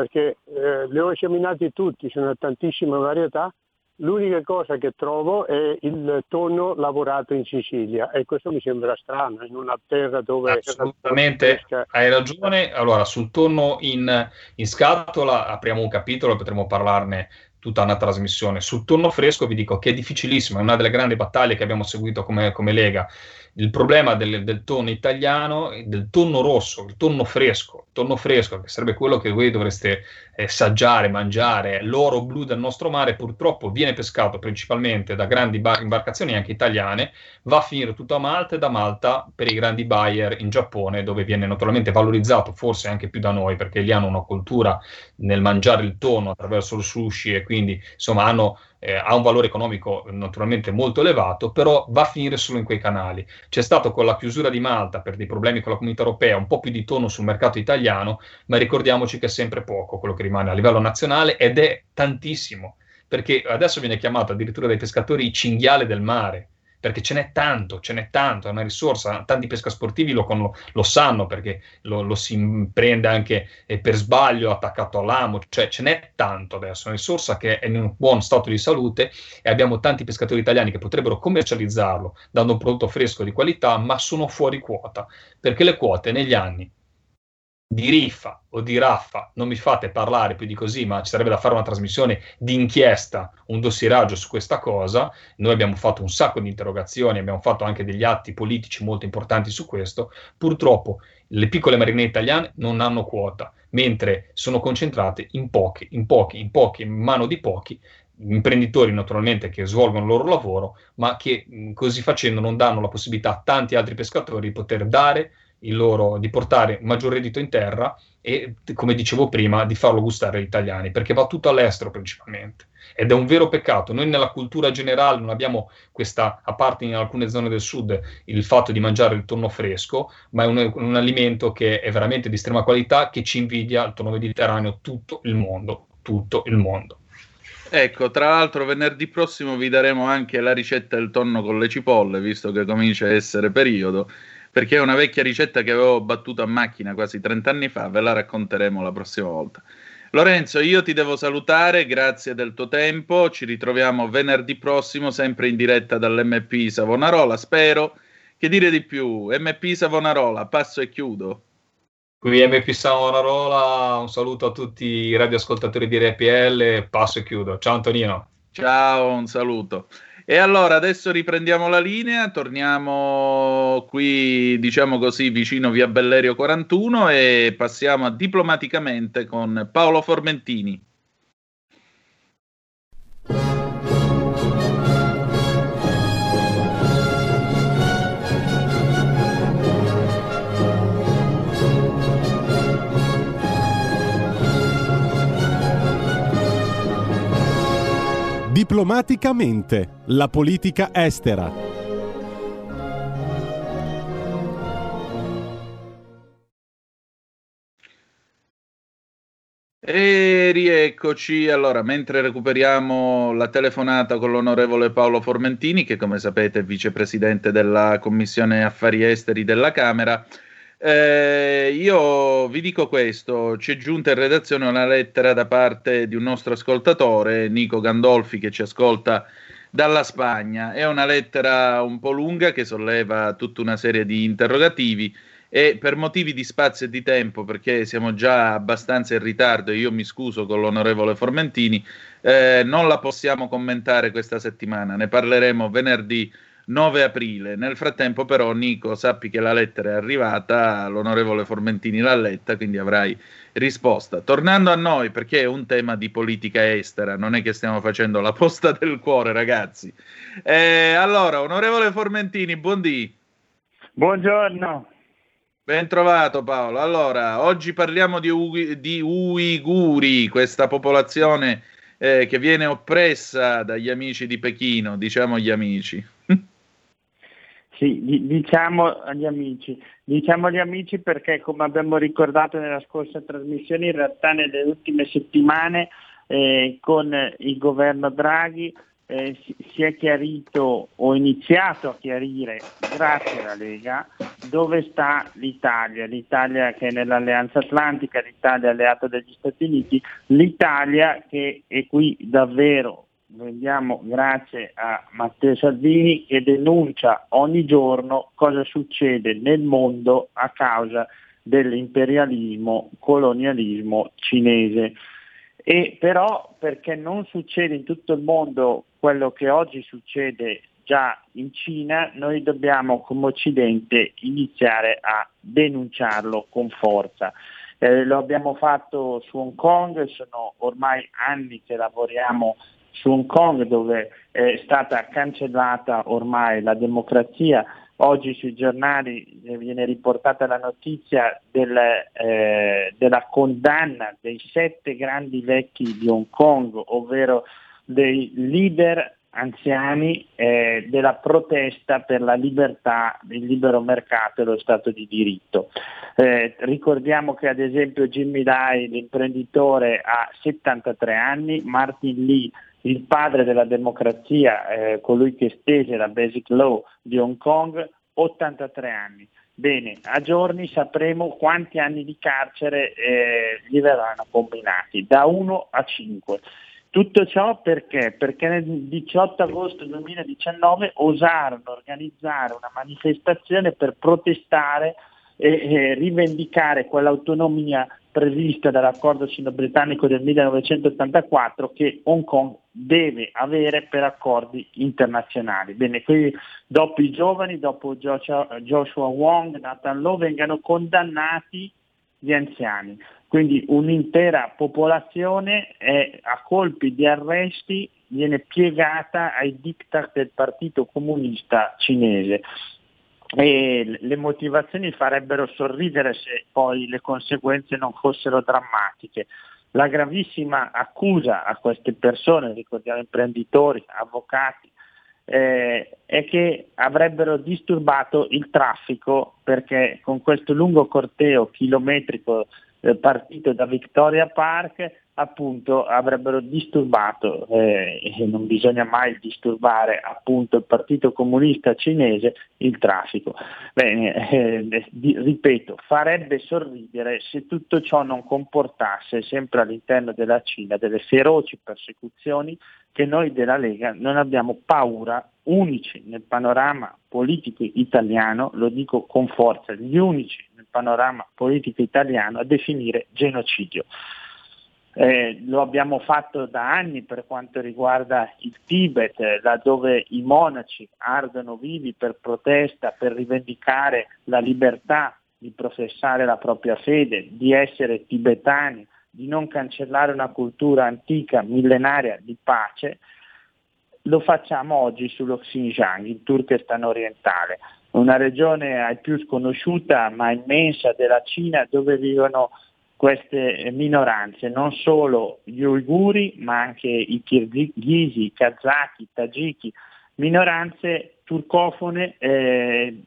Perché eh, li ho esaminati tutti, sono tantissime varietà. L'unica cosa che trovo è il tonno lavorato in Sicilia e questo mi sembra strano, in una terra dove... Assolutamente, hai ragione. Allora, sul tonno in, in scatola apriamo un capitolo, potremo parlarne tutta una trasmissione. Sul tonno fresco vi dico che è difficilissimo, è una delle grandi battaglie che abbiamo seguito come, come Lega il problema del, del, tonno italiano, del tonno rosso, il tonno fresco, il tonno fresco che sarebbe quello che voi dovreste eh, mangiare, l'oro blu del nostro mare purtroppo viene pescato principalmente da grandi bar- imbarcazioni anche italiane, va a finire tutto a Malta e da Malta per i grandi buyer in Giappone dove viene naturalmente valorizzato, forse anche più da noi perché lì hanno una cultura nel mangiare il tonno attraverso il sushi e quindi insomma hanno eh, ha un valore economico naturalmente molto elevato, però va a finire solo in quei canali. C'è stato con la chiusura di Malta per dei problemi con la comunità europea un po' più di tono sul mercato italiano, ma ricordiamoci che è sempre poco quello che rimane a livello nazionale ed è tantissimo, perché adesso viene chiamato addirittura dai pescatori il cinghiale del mare perché ce n'è tanto, ce n'è tanto, è una risorsa, tanti pescasportivi lo, lo, lo sanno perché lo, lo, si prende anche eh, per sbaglio attaccato all'amo, cioè ce n'è tanto adesso, è una risorsa che è in un buon stato di salute e abbiamo tanti pescatori italiani che potrebbero commercializzarlo dando un prodotto fresco di qualità, ma sono fuori quota, perché le quote negli anni di riffa o di raffa, non mi fate parlare più di così, ma ci sarebbe da fare una trasmissione di inchiesta, un dossieraggio su questa cosa. Noi abbiamo fatto un sacco di interrogazioni, abbiamo fatto anche degli atti politici molto importanti su questo. Purtroppo le piccole marine italiane non hanno quota, mentre sono concentrate in pochi, in pochi, in pochi, in mano di pochi imprenditori naturalmente che svolgono il loro lavoro, ma che così facendo non danno la possibilità a tanti altri pescatori di poter dare loro, di portare maggior reddito in terra e, come dicevo prima, di farlo gustare agli italiani, perché va tutto all'estero principalmente. Ed è un vero peccato. Noi nella cultura generale non abbiamo questa, a parte in alcune zone del sud, il fatto di mangiare il tonno fresco, ma è un, un alimento che è veramente di estrema qualità, che ci invidia il tonno mediterraneo tutto il mondo, tutto il mondo. Ecco, tra l'altro venerdì prossimo vi daremo anche la ricetta del tonno con le cipolle, visto che comincia a essere periodo perché è una vecchia ricetta che avevo battuto a macchina quasi 30 anni fa, ve la racconteremo la prossima volta. Lorenzo, io ti devo salutare, grazie del tuo tempo, ci ritroviamo venerdì prossimo sempre in diretta dall'MP Savonarola, spero. Che dire di più? MP Savonarola, passo e chiudo. Qui MP Savonarola, un saluto a tutti i radioascoltatori di RPL, passo e chiudo. Ciao Antonino. Ciao, un saluto. E allora adesso riprendiamo la linea, torniamo qui, diciamo così, vicino via Bellerio 41 e passiamo a diplomaticamente con Paolo Formentini. Diplomaticamente, la politica estera. E rieccoci. Allora, mentre recuperiamo la telefonata con l'onorevole Paolo Formentini, che come sapete è vicepresidente della Commissione Affari Esteri della Camera, eh, io vi dico questo: ci è giunta in redazione una lettera da parte di un nostro ascoltatore, Nico Gandolfi, che ci ascolta dalla Spagna. È una lettera un po' lunga che solleva tutta una serie di interrogativi e per motivi di spazio e di tempo, perché siamo già abbastanza in ritardo e io mi scuso con l'onorevole Formentini, eh, non la possiamo commentare questa settimana, ne parleremo venerdì 9 aprile. Nel frattempo però Nico sappi che la lettera è arrivata, l'onorevole Formentini l'ha letta, quindi avrai risposta. Tornando a noi, perché è un tema di politica estera, non è che stiamo facendo la posta (laughs) del cuore ragazzi. Eh, allora, onorevole Formentini, buondì. Buongiorno. Ben trovato Paolo. Allora, oggi parliamo di, U- di Uiguri, questa popolazione eh, che viene oppressa dagli amici di Pechino, diciamo gli amici. Sì, diciamo agli amici, diciamo agli amici perché come abbiamo ricordato nella scorsa trasmissione, in realtà nelle ultime settimane eh, con il governo Draghi eh, si è chiarito o iniziato a chiarire, grazie alla Lega, dove sta l'Italia, l'Italia che è nell'Alleanza Atlantica, l'Italia alleata degli Stati Uniti, l'Italia che è qui davvero, vediamo grazie a Matteo Salvini, che denuncia ogni giorno cosa succede nel mondo a causa dell'imperialismo, colonialismo cinese. E però perché non succede in tutto il mondo quello che oggi succede già in Cina, noi dobbiamo come Occidente iniziare a denunciarlo con forza. Eh, lo abbiamo fatto su Hong Kong, sono ormai anni che lavoriamo su Hong Kong dove è stata cancellata ormai la democrazia. Oggi sui giornali viene riportata la notizia del, eh, della condanna dei sette grandi vecchi di Hong Kong, ovvero dei leader anziani eh, della protesta per la libertà, il libero mercato e lo Stato di diritto. Eh, ricordiamo che ad esempio Jimmy Lai, l'imprenditore, ha 73 anni, Martin Lee, il padre della democrazia, eh, colui che stese la Basic Law di Hong Kong, 83 anni. Bene, a giorni sapremo quanti anni di carcere eh, gli verranno combinati, da 1 a 5. Tutto ciò perché? Perché nel 18 agosto 2019 osarono organizzare una manifestazione per protestare e, e rivendicare quell'autonomia prevista dall'accordo sino-britannico del 1984 che Hong Kong deve avere per accordi internazionali. Bene, quindi dopo i giovani, dopo Joshua Wong, Nathan Law, vengano condannati gli anziani. Quindi un'intera popolazione è, a colpi di arresti viene piegata ai diktat del Partito Comunista Cinese. E le motivazioni farebbero sorridere se poi le conseguenze non fossero drammatiche. La gravissima accusa a queste persone, ricordiamo imprenditori, avvocati, eh, è che avrebbero disturbato il traffico perché con questo lungo corteo chilometrico eh, partito da Victoria Park appunto avrebbero disturbato eh, e non bisogna mai disturbare appunto il Partito Comunista Cinese il traffico. Bene, eh, di, ripeto, farebbe sorridere se tutto ciò non comportasse sempre all'interno della Cina delle feroci persecuzioni che noi della Lega non abbiamo paura, unici nel panorama politico italiano, lo dico con forza, gli unici nel panorama politico italiano a definire genocidio. Eh, lo abbiamo fatto da anni per quanto riguarda il Tibet, eh, laddove i monaci ardono vivi per protesta, per rivendicare la libertà di professare la propria fede, di essere tibetani, di non cancellare una cultura antica, millenaria di pace, lo facciamo oggi sullo Xinjiang, il Turkestan orientale, una regione ai più sconosciuta ma immensa della Cina dove vivono queste minoranze, non solo gli uiguri ma anche i kirghisi, i kazaki, i tagiki, minoranze turcofone eh,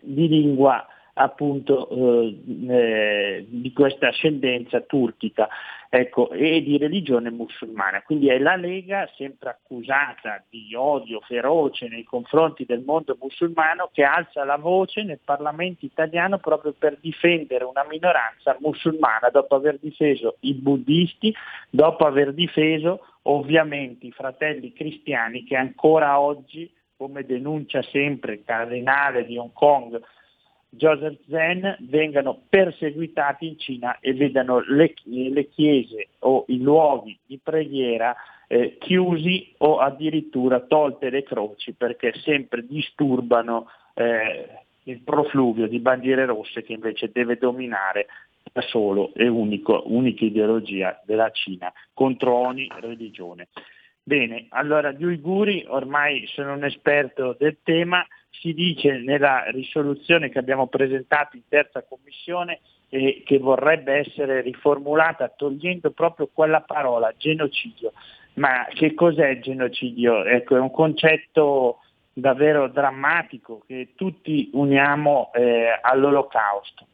di lingua appunto eh, eh, di questa ascendenza turchica ecco, e di religione musulmana. Quindi è la Lega, sempre accusata di odio feroce nei confronti del mondo musulmano, che alza la voce nel Parlamento italiano proprio per difendere una minoranza musulmana, dopo aver difeso i buddisti, dopo aver difeso ovviamente i fratelli cristiani che ancora oggi, come denuncia sempre il cardinale di Hong Kong, Joseph Zen vengano perseguitati in Cina e vedano le, le chiese o i luoghi di preghiera eh, chiusi o addirittura tolte le croci perché sempre disturbano eh, il profluvio di bandiere rosse che invece deve dominare la solo e unico, unica ideologia della Cina contro ogni religione. Bene, allora gli uiguri ormai sono un esperto del tema, si dice nella risoluzione che abbiamo presentato in terza commissione eh, che vorrebbe essere riformulata togliendo proprio quella parola genocidio. Ma che cos'è il genocidio? Ecco, è un concetto davvero drammatico che tutti uniamo eh, all'olocausto.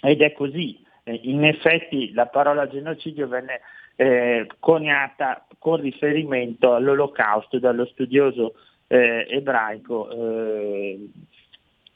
Ed è così. Eh, in effetti la parola genocidio venne eh, coniata con riferimento all'olocausto dallo studioso eh, ebraico eh,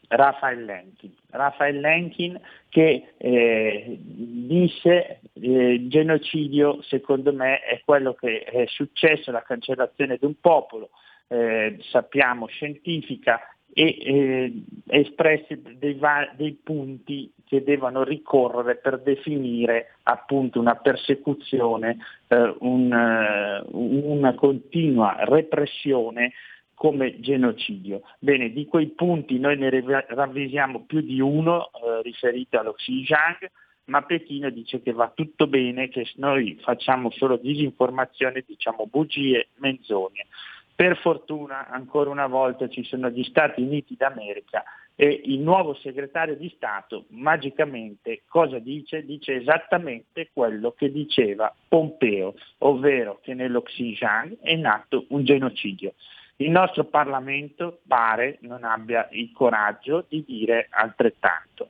Raphael Lenkin. Raphael Lenkin che eh, disse eh, genocidio secondo me è quello che è successo, la cancellazione di un popolo, eh, sappiamo scientifica e eh, espressi dei, va- dei, punti che devono ricorrere per definire appunto una persecuzione, eh, un, uh, una continua repressione come genocidio. Bene, di quei punti noi ne ravvisiamo più di uno eh, riferito allo Xinjiang, ma Pechino dice che va tutto bene, che noi facciamo solo disinformazione, diciamo bugie, menzogne. Per fortuna ancora una volta ci sono gli Stati Uniti d'America e il nuovo segretario di Stato magicamente cosa dice? Dice esattamente quello che diceva Pompeo, ovvero che nello Xinjiang è nato un genocidio. Il nostro Parlamento pare non abbia il coraggio di dire altrettanto.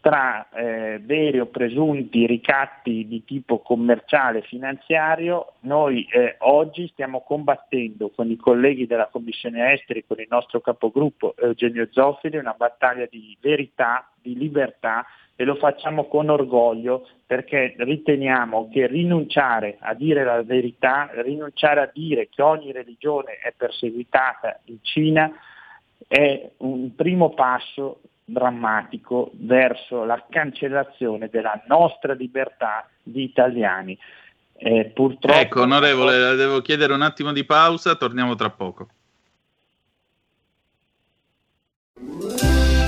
Tra eh, veri o presunti ricatti di tipo commerciale e finanziario, noi eh, oggi stiamo combattendo con i colleghi della Commissione Esteri, con il nostro capogruppo Eugenio Zoffili, una battaglia di verità, di libertà e lo facciamo con orgoglio perché riteniamo che rinunciare a dire la verità, rinunciare a dire che ogni religione è perseguitata in Cina è un primo passo drammatico verso la cancellazione della nostra libertà di italiani. Eh, purtroppo... Ecco, onorevole, devo chiedere un attimo di pausa, torniamo tra poco.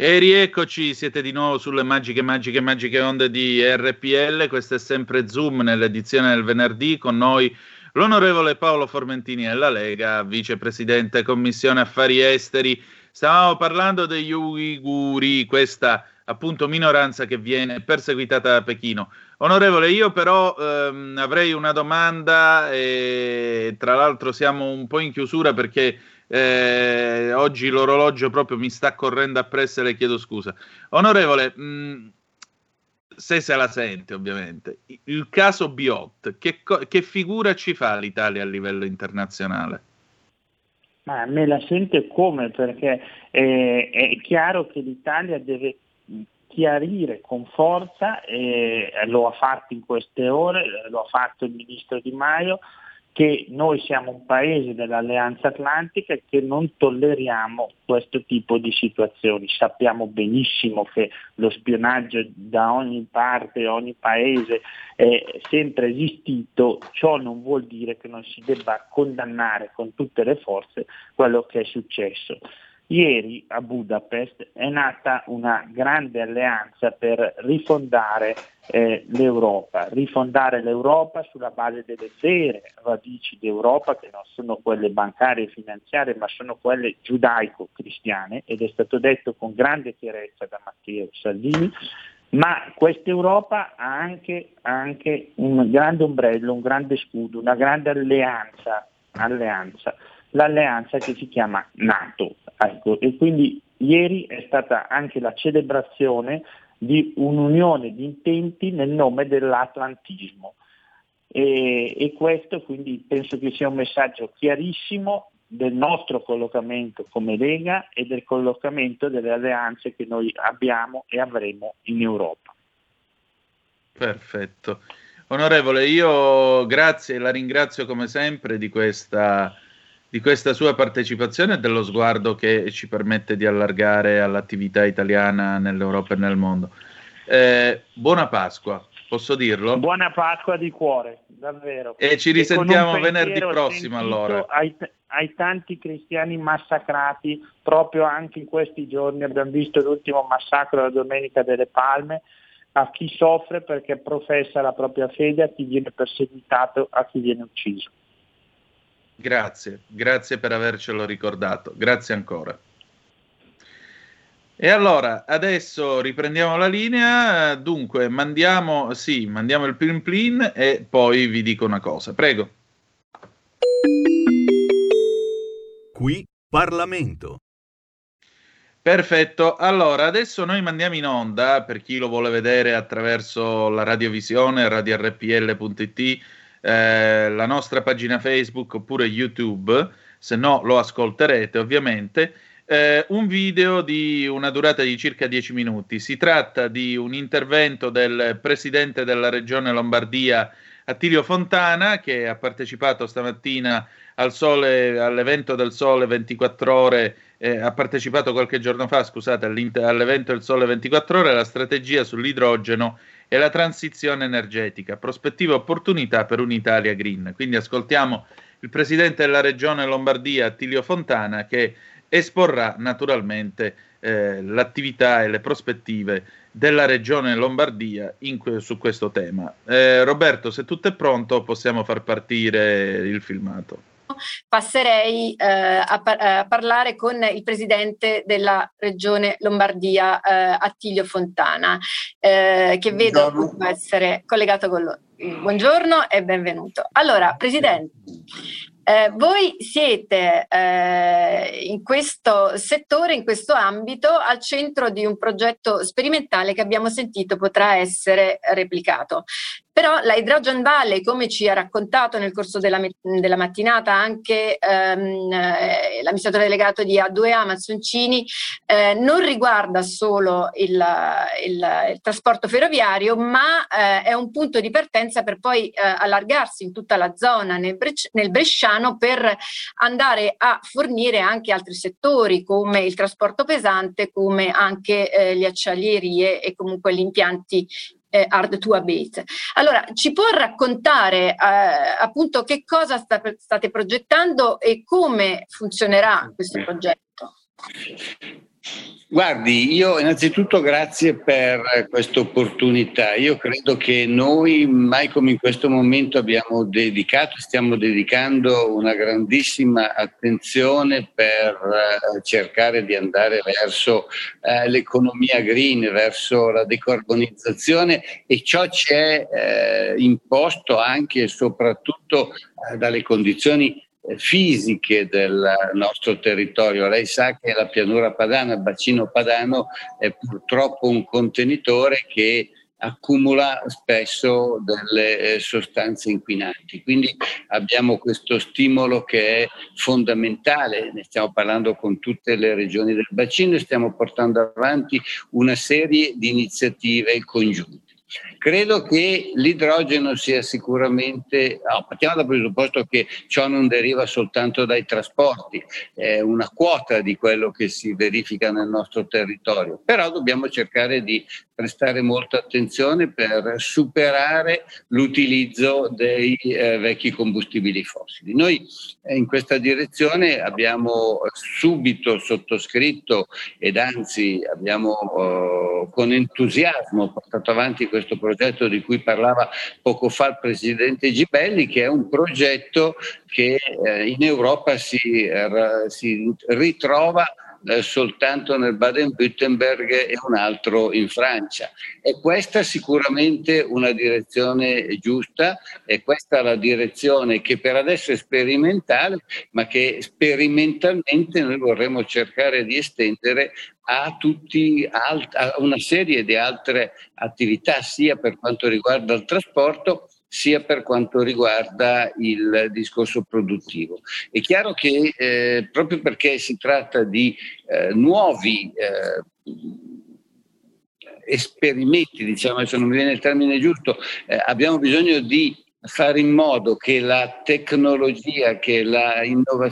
E rieccoci, siete di nuovo sulle magiche, magiche, magiche onde di RPL. Questo è sempre Zoom nell'edizione del venerdì. Con noi l'onorevole Paolo Formentini della Lega, vicepresidente Commissione Affari Esteri. Stavamo parlando degli uiguri, questa appunto minoranza che viene perseguitata da Pechino. Onorevole, io però ehm, avrei una domanda e tra l'altro siamo un po' in chiusura perché eh, oggi l'orologio proprio mi sta correndo appresso e le chiedo scusa. Onorevole, mh, mm, se se la sente ovviamente, il caso Biot, che, che figura ci fa l'Italia a livello internazionale? Ma me la sente come? Perché eh, è chiaro che l'Italia deve chiarire con forza, e lo ha fatto in queste ore, lo ha fatto il ministro Di Maio, che noi siamo un paese dell'Alleanza Atlantica e che non tolleriamo questo tipo di situazioni. Sappiamo benissimo che lo spionaggio da ogni parte, ogni paese è sempre esistito, ciò non vuol dire che non si debba condannare con tutte le forze quello che è successo. Ieri a Budapest è nata una grande alleanza per rifondare eh, l'Europa, rifondare l'Europa sulla base delle vere radici d'Europa che non sono quelle bancarie e finanziarie ma sono quelle giudaico-cristiane ed è stato detto con grande chiarezza da Matteo Salvini, ma questa Europa ha anche, anche un grande ombrello, un grande scudo, una grande alleanza, alleanza l'alleanza che si chiama NATO. Ecco, e quindi ieri è stata anche la celebrazione di un'unione di intenti nel nome dell'atlantismo. E, e, questo quindi penso che sia un messaggio chiarissimo del nostro collocamento come Lega e del collocamento delle alleanze che noi abbiamo e avremo in Europa. Perfetto. Onorevole, io grazie la ringrazio come sempre di questa di questa sua partecipazione e dello sguardo che ci permette di allargare all'attività italiana nell'Europa e nel mondo. Eh, buona Pasqua, posso dirlo? Buona Pasqua di cuore, davvero. E ci risentiamo e venerdì prossimo allora. Ai, ai, tanti cristiani massacrati, proprio anche in questi giorni abbiamo visto l'ultimo massacro la Domenica delle Palme, a chi soffre perché professa la propria fede, a chi viene perseguitato, a chi viene ucciso. Grazie, grazie per avercelo ricordato, grazie ancora. E allora, adesso riprendiamo la linea, dunque mandiamo, sì, mandiamo il plin plin e poi vi dico una cosa, prego. Qui Parlamento. Perfetto, allora adesso noi mandiamo in onda, per chi lo vuole vedere attraverso la radiovisione, radiorpl.it, eh, la nostra pagina Facebook oppure YouTube, se no lo ascolterete ovviamente, eh, un video di una durata di circa 10 minuti. Si tratta di un intervento del presidente della regione Lombardia, Attilio Fontana, che ha partecipato stamattina al sole, all'evento del Sole 24 ore, eh, ha partecipato qualche giorno fa, scusate, all'evento del Sole 24 ore, la strategia sull'idrogeno e la transizione energetica, prospettive e opportunità per un'Italia green. Quindi ascoltiamo il presidente della regione Lombardia, Attilio Fontana, che esporrà naturalmente eh, l'attività e le prospettive della regione Lombardia que- su questo tema. Eh, Roberto, se tutto è pronto, possiamo far partire il filmato passerei eh, a, par- a, parlare con il presidente della regione Lombardia, eh, Attilio Fontana, eh, che vedo essere collegato con lui. Buongiorno e benvenuto. Allora, presidente, eh, voi siete eh, in questo settore, in questo ambito, al centro di un progetto sperimentale che abbiamo sentito potrà essere replicato. Però la Hydrogen Valley, come ci ha raccontato nel corso della, della mattinata anche ehm, eh, l'amministratore delegato di A2A Mazzoncini, eh, non riguarda solo il, il, il trasporto ferroviario, ma eh, è un punto di partenza per poi eh, allargarsi in tutta la zona nel, Bre- nel Bresciano per andare a fornire anche altri settori come il trasporto pesante, come anche eh, le acciaierie e comunque gli impianti eh, hard to abate. Allora, ci può raccontare eh, appunto che cosa sta, state progettando e come funzionerà questo progetto? Guardi, io innanzitutto grazie per questa opportunità. Io credo che noi mai come in questo momento abbiamo dedicato, stiamo dedicando una grandissima attenzione per eh, cercare di andare verso eh, l'economia green, verso la decarbonizzazione e ciò ci è eh, imposto anche e soprattutto eh, dalle condizioni fisiche del nostro territorio. Lei sa che la pianura padana, il bacino padano, è purtroppo un contenitore che accumula spesso delle eh, sostanze inquinanti. Quindi abbiamo questo stimolo che è fondamentale, ne stiamo parlando con tutte le regioni del bacino e stiamo portando avanti una serie di iniziative congiunte. Credo che l'idrogeno sia sicuramente, no, partiamo dal presupposto che ciò non deriva soltanto dai trasporti, è una quota di quello che si verifica nel nostro territorio, però dobbiamo cercare di prestare molta attenzione per superare l'utilizzo dei eh, vecchi combustibili fossili. Noi eh, in questa direzione abbiamo subito sottoscritto ed anzi abbiamo eh, con entusiasmo portato avanti questo progetto di cui parlava poco fa il Presidente Gibelli, che è un progetto che eh, in Europa si, si ritrova eh, soltanto nel Baden-Württemberg e un altro in Francia. E questa è sicuramente una direzione giusta, e questa è la direzione che per adesso è sperimentale, ma che sperimentalmente noi vorremmo cercare di estendere a, tutti, a una serie di altre attività, sia per quanto riguarda il trasporto, sia per quanto riguarda il discorso produttivo. È chiaro che eh, proprio perché si tratta di eh, nuovi eh, esperimenti, diciamo, se non mi viene il termine giusto, eh, abbiamo bisogno di fare in modo che la tecnologia, che la,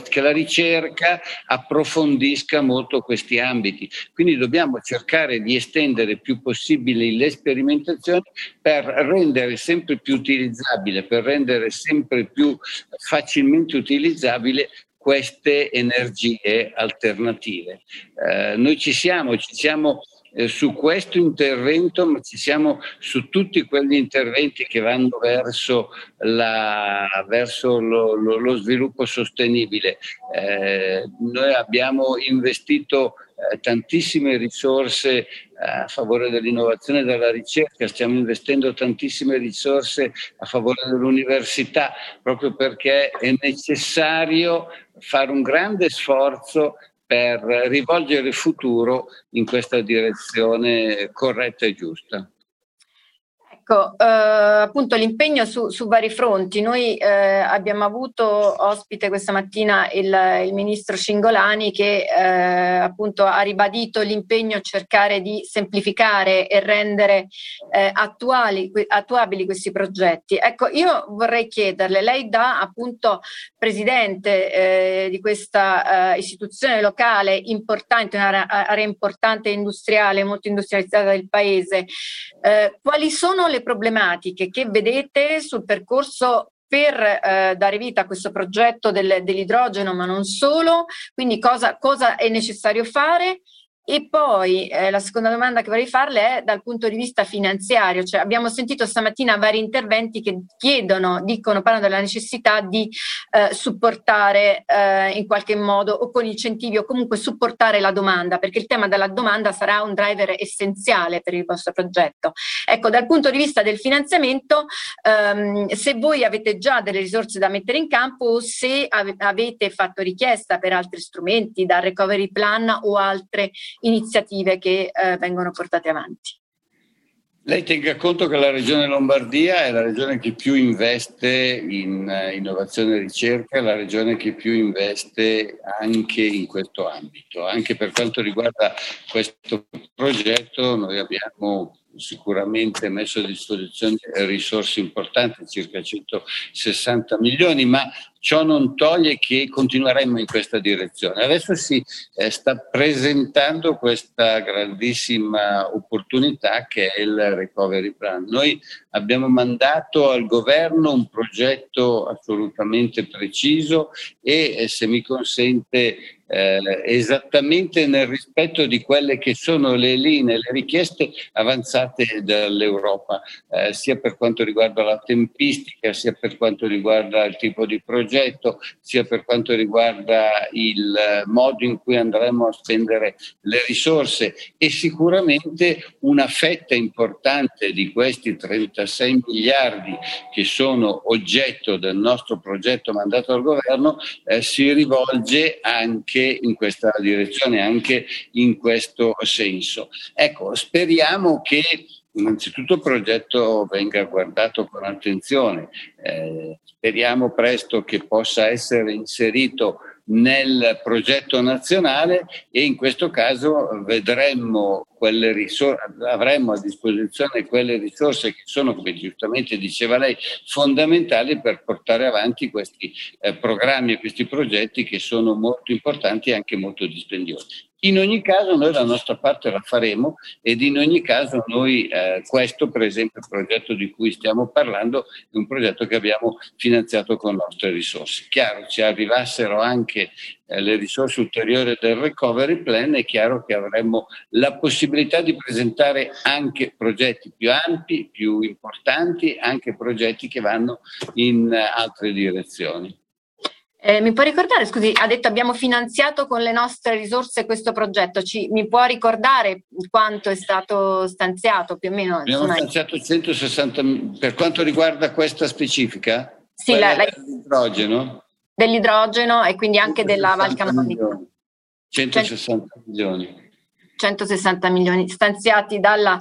che la ricerca approfondisca molto questi ambiti. Quindi dobbiamo cercare di estendere il più possibile le sperimentazioni per rendere sempre più utilizzabile, per rendere sempre più facilmente utilizzabile queste energie alternative. Eh, noi ci siamo, ci siamo eh, su questo intervento, ma ci siamo su tutti quegli interventi che vanno verso, la, verso lo, lo, lo, sviluppo sostenibile. Eh, noi abbiamo investito eh, tantissime risorse eh, a favore dell'innovazione e della ricerca, stiamo investendo tantissime risorse a favore dell'università, proprio perché è necessario fare un grande sforzo per rivolgere il futuro in questa direzione corretta e giusta. Ecco, eh, appunto l'impegno su, su, vari fronti. Noi eh, abbiamo avuto ospite questa mattina il, il ministro Cingolani che eh, appunto ha ribadito l'impegno a cercare di semplificare e rendere eh, attuali, attuabili questi progetti. Ecco, io vorrei chiederle, lei da appunto presidente eh, di questa eh, istituzione locale importante, un'area importante industriale, molto industrializzata del paese, quali sono le le problematiche che vedete sul percorso per eh, dare vita a questo progetto del, dell'idrogeno, ma non solo, quindi cosa, cosa è necessario fare e poi eh, la seconda domanda che vorrei farle è dal punto di vista finanziario, cioè abbiamo sentito stamattina vari interventi che chiedono, dicono, parlano della necessità di eh, supportare eh, in qualche modo o con incentivi o comunque supportare la domanda, perché il tema della domanda sarà un driver essenziale per il vostro progetto. Ecco, dal punto di vista del finanziamento, ehm, se voi avete già delle risorse da mettere in campo o se ave- avete fatto richiesta per altri strumenti, dal recovery plan o altre iniziative che eh, vengono portate avanti. Lei tenga conto che la regione Lombardia è la regione che più investe in uh, innovazione e ricerca, la regione che più investe anche in questo ambito. Anche per quanto riguarda questo progetto noi abbiamo sicuramente messo a disposizione risorse importanti, circa 160 milioni, ma ciò non toglie che continueremo in questa direzione. Adesso si eh, sta presentando questa grandissima opportunità che è il Recovery Plan. Noi abbiamo mandato al governo un progetto assolutamente preciso e, eh, se mi consente, eh, esattamente nel rispetto di quelle che sono le linee, le richieste avanzate dall'Europa, eh, sia per quanto riguarda la tempistica, sia per quanto riguarda il tipo di progetto, sia per quanto riguarda il modo in cui andremo a spendere le risorse e sicuramente una fetta importante di questi 36 miliardi che sono oggetto del nostro progetto mandato al governo eh, si rivolge anche in questa direzione, anche in questo senso. Ecco, speriamo che innanzitutto il progetto venga guardato con attenzione. Eh, speriamo presto che possa essere inserito nel progetto nazionale e in questo caso vedremmo quelle risorse, avremmo a disposizione quelle risorse che sono, come giustamente diceva lei, fondamentali per portare avanti questi eh, programmi e questi progetti che sono molto importanti e anche molto dispendiosi. In ogni caso noi la nostra parte la faremo ed in ogni caso noi eh, questo per esempio il progetto di cui stiamo parlando è un progetto che abbiamo finanziato con nostre risorse. Chiaro, ci arrivassero anche eh, le risorse ulteriori del recovery plan è chiaro che avremmo la possibilità di presentare anche progetti più ampi, più importanti, anche progetti che vanno in eh, altre direzioni. Eh, mi può ricordare, scusi, ha detto abbiamo finanziato con le nostre risorse questo progetto, Ci, mi può ricordare quanto è stato stanziato più o meno? Abbiamo stanziato 160, per quanto riguarda questa specifica? Sì, la, la, dell'idrogeno? Dell'idrogeno e quindi anche della Val Camonica. 160 milioni. 160 milioni stanziati dalla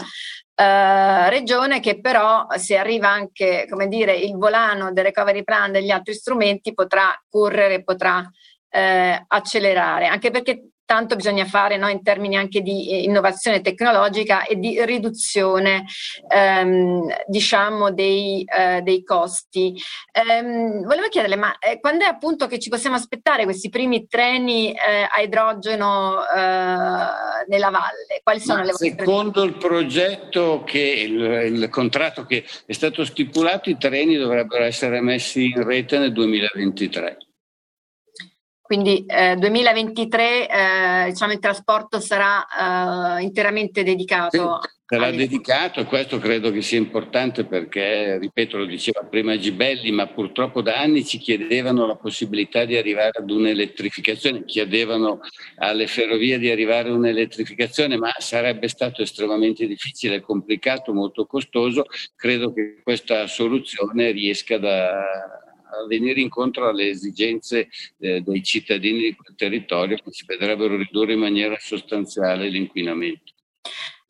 eh, regione che però se arriva anche come dire, il volano del recovery plan degli altri strumenti potrà correre, potrà eh, accelerare, anche perché tanto bisogna fare no, in termini anche di eh, innovazione tecnologica e di riduzione ehm, diciamo dei, eh, dei costi. Ehm, volevo chiederle, ma eh, quando è appunto che ci possiamo aspettare questi primi treni eh, a idrogeno eh, nella valle? Quali sono ma le vostre Secondo il progetto che il, il contratto che è stato stipulato, i treni dovrebbero essere messi in rete nel 2023. Quindi eh, 2023 eh, diciamo, il trasporto sarà eh, interamente dedicato. Sì, sarà alle... dedicato e questo credo che sia importante perché, ripeto, lo diceva prima Gibelli, ma purtroppo da anni ci chiedevano la possibilità di arrivare ad un'elettrificazione, chiedevano alle ferrovie di arrivare ad un'elettrificazione, ma sarebbe stato estremamente difficile, complicato, molto costoso. Credo che questa soluzione riesca da venire incontro alle esigenze eh, dei cittadini di quel territorio che si vedrebbero ridurre in maniera sostanziale l'inquinamento.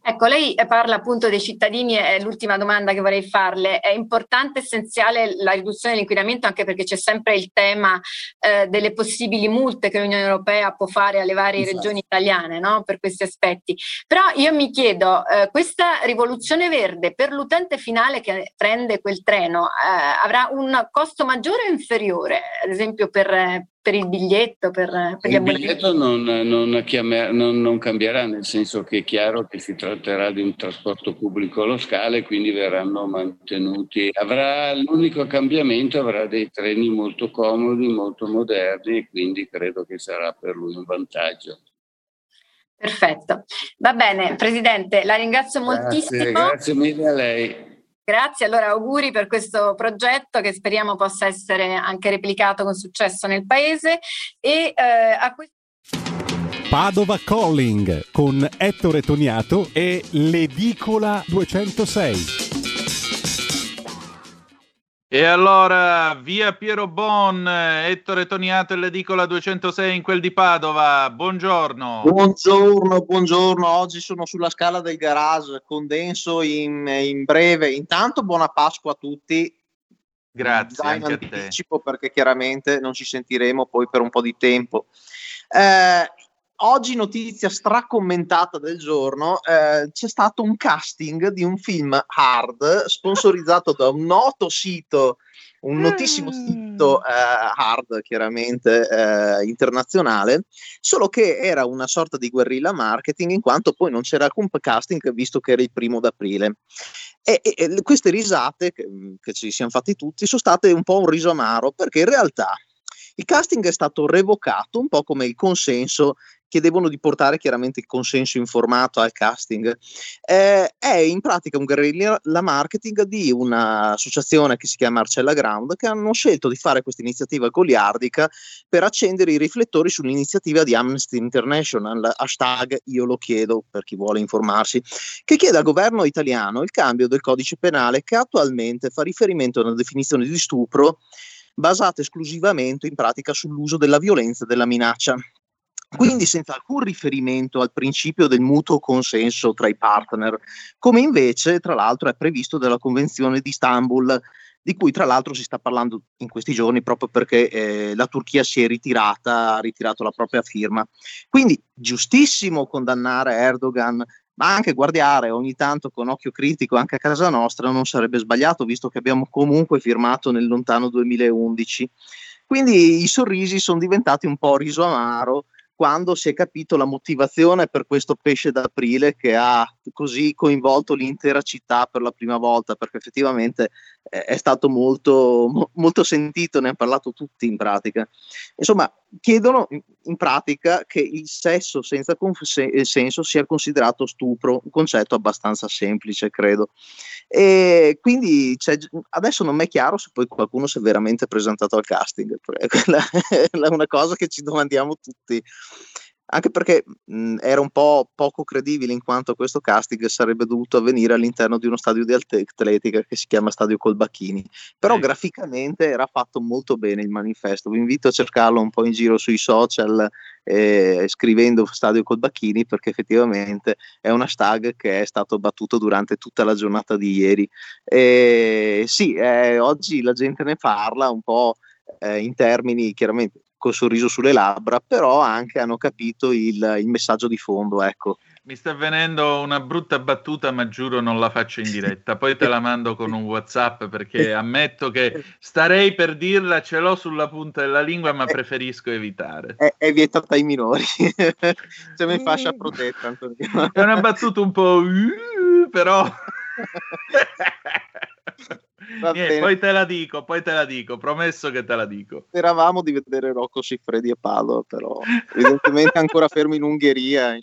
Ecco, lei parla appunto dei cittadini, è l'ultima domanda che vorrei farle. È importante, essenziale la riduzione dell'inquinamento anche perché c'è sempre il tema eh, delle possibili multe che l'Unione Europea può fare alle varie esatto. regioni italiane no? per questi aspetti. Però io mi chiedo, eh, questa rivoluzione verde per l'utente finale che prende quel treno eh, avrà un costo maggiore o inferiore, ad esempio per, per il biglietto, per, per il biglietto non, non, chiamer, non, non, cambierà, nel senso che è chiaro che si tratterà di un trasporto pubblico allo scala e quindi verranno mantenuti. Avrà l'unico cambiamento, avrà dei treni molto comodi, molto moderni e quindi credo che sarà per lui un vantaggio. Perfetto, va bene, Presidente, la ringrazio grazie, moltissimo. Grazie mille a lei. Grazie, allora auguri per questo progetto che speriamo possa essere anche replicato con successo nel Paese e eh, a questo Padova Calling con Ettore Toniato e l'Edicola 206. E allora, via Piero Bon, Ettore Toniato e l'edicola 206 in quel di Padova. Buongiorno. Buongiorno, buongiorno. Oggi sono sulla scala del garage, condenso in, in breve. Intanto buona Pasqua a tutti. Grazie. Dai, in anticipo perché chiaramente non ci sentiremo poi per un po' di tempo. Eh, oggi notizia stracommentata del giorno, eh, c'è stato un casting di un film hard sponsorizzato da un noto sito, un notissimo mm. sito eh, hard chiaramente eh, internazionale, solo che era una sorta di guerrilla marketing in quanto poi non c'era alcun casting visto che era il primo d'aprile. E, e, e queste risate che, che ci siamo fatti tutti sono state un po' un riso amaro perché in realtà il casting è stato revocato, un po' come il consenso chiedevano di portare chiaramente il consenso informato al casting. Eh, è in pratica un guerrilla marketing di un'associazione che si chiama Marcella Ground che hanno scelto di fare questa iniziativa goliardica per accendere i riflettori sull'iniziativa di Amnesty International, hashtag io lo chiedo per chi vuole informarsi, che chiede al governo italiano il cambio del codice penale che attualmente fa riferimento a una definizione di stupro basata esclusivamente in pratica sull'uso della violenza e della minaccia quindi senza alcun riferimento al principio del mutuo consenso tra i partner, come invece tra l'altro è previsto dalla Convenzione di Istanbul, di cui tra l'altro si sta parlando in questi giorni proprio perché eh, la Turchia si è ritirata, ha ritirato la propria firma. Quindi giustissimo condannare Erdogan, ma anche guardare ogni tanto con occhio critico anche a casa nostra non sarebbe sbagliato, visto che abbiamo comunque firmato nel lontano 2011. Quindi i sorrisi sono diventati un po' riso amaro quando si è capito la motivazione per questo pesce d'aprile che ha così coinvolto l'intera città per la prima volta, perché effettivamente è stato molto, molto sentito, ne hanno parlato tutti in pratica. Insomma, chiedono in pratica che il sesso senza consenso sia considerato stupro, un concetto abbastanza semplice, credo. E quindi adesso non mi è chiaro se poi qualcuno si è veramente presentato al casting, quella (laughs) è una cosa che ci domandiamo tutti anche perché mh, era un po' poco credibile in quanto questo casting sarebbe dovuto avvenire all'interno di uno stadio di atletica che si chiama Stadio Colbacchini. Però sì. graficamente era fatto molto bene il manifesto. Vi invito a cercarlo un po' in giro sui social eh, scrivendo Stadio Colbacchini perché effettivamente è un hashtag che è stato battuto durante tutta la giornata di ieri. E, sì, eh, oggi la gente ne parla un po' eh, in termini chiaramente col sorriso sulle labbra, però anche hanno capito il, il messaggio di fondo. Ecco. Mi sta venendo una brutta battuta, ma giuro non la faccio in diretta. Poi te la mando con un WhatsApp perché (laughs) ammetto che starei per dirla, ce l'ho sulla punta della lingua, ma preferisco evitare. È, è vietata ai minori. (laughs) Siamo in fascia protetta. Antonio. È una battuta un po'. però. (laughs) Niente, poi te la dico, poi te la dico, promesso che te la dico. Speravamo di vedere Rocco Siffredi a Padova, però evidentemente ancora fermo in Ungheria. (laughs) eh,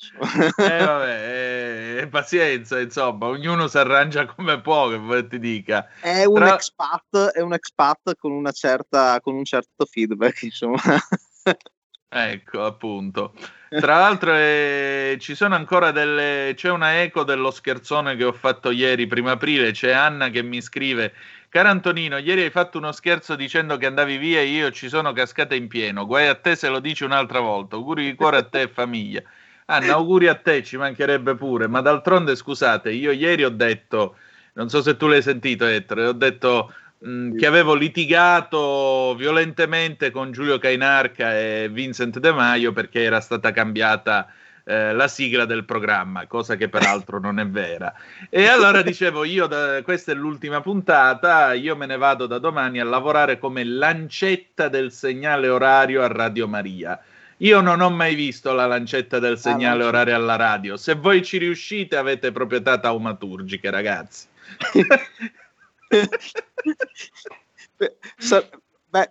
vabbè, eh, pazienza, insomma, ognuno si arrangia come può, che vuoi ti dica. È un, Tra... expat, è un expat con, una certa, con un certo feedback, insomma. (laughs) ecco, appunto. Tra l'altro eh, ci sono ancora delle... c'è una eco dello scherzone che ho fatto ieri, primo aprile, c'è Anna che mi scrive Caro Antonino, ieri hai fatto uno scherzo dicendo che andavi via e io ci sono cascata in pieno. Guai a te se lo dici un'altra volta. Auguri di cuore a te e famiglia. Anna, auguri a te, ci mancherebbe pure. Ma d'altronde, scusate, io ieri ho detto, non so se tu l'hai sentito, Ettore, ho detto Mm, che avevo litigato violentemente con Giulio Cainarca e Vincent De Maio perché era stata cambiata eh, la sigla del programma, cosa che peraltro non è vera. E allora (laughs) dicevo, io da, questa è l'ultima puntata, io me ne vado da domani a lavorare come lancetta del segnale orario a Radio Maria. Io non ho mai visto la lancetta del ah, segnale orario alla radio. Se voi ci riuscite avete proprietà taumaturgiche, ragazzi. (laughs) Beh,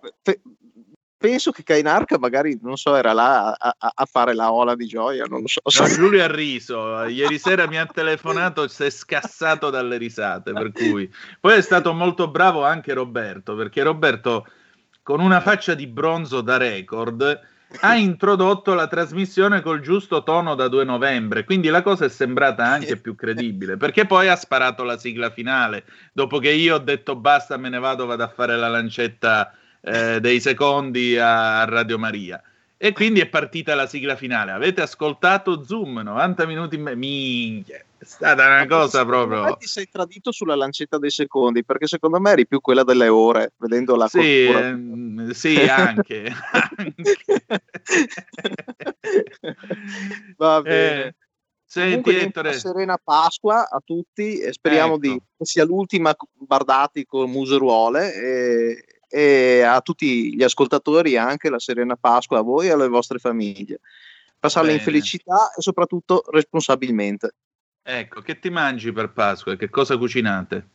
penso che Kainarca magari, non so, era là a, a, fare la ola di gioia, non lo so. No, Giulio ha riso, ieri sera mi ha telefonato, si è scassato dalle risate, per cui... Poi è stato molto bravo anche Roberto, perché Roberto con una faccia di bronzo da record ha introdotto la trasmissione col giusto tono da 2 novembre, quindi la cosa è sembrata anche più credibile, perché poi ha sparato la sigla finale, dopo che io ho detto basta, me ne vado, vado a fare la lancetta eh, dei secondi a Radio Maria. E quindi è partita la sigla finale. Avete ascoltato Zoom, 90 minuti in me. Minchia, è stata una cosa proprio. Ti sei tradito sulla lancetta dei secondi, perché secondo me eri più quella delle ore, vedendo la Sì, ehm, sì anche. (laughs) Va (laughs) bene. Eh, Senti, Ettore. Serena Pasqua a tutti e speriamo ecco. di che sia l'ultima Bardati con museruole e, e a tutti gli ascoltatori anche la serena Pasqua a voi e alle vostre famiglie. Passarla in felicità e soprattutto responsabilmente. Ecco, che ti mangi per Pasqua? Che cosa cucinate?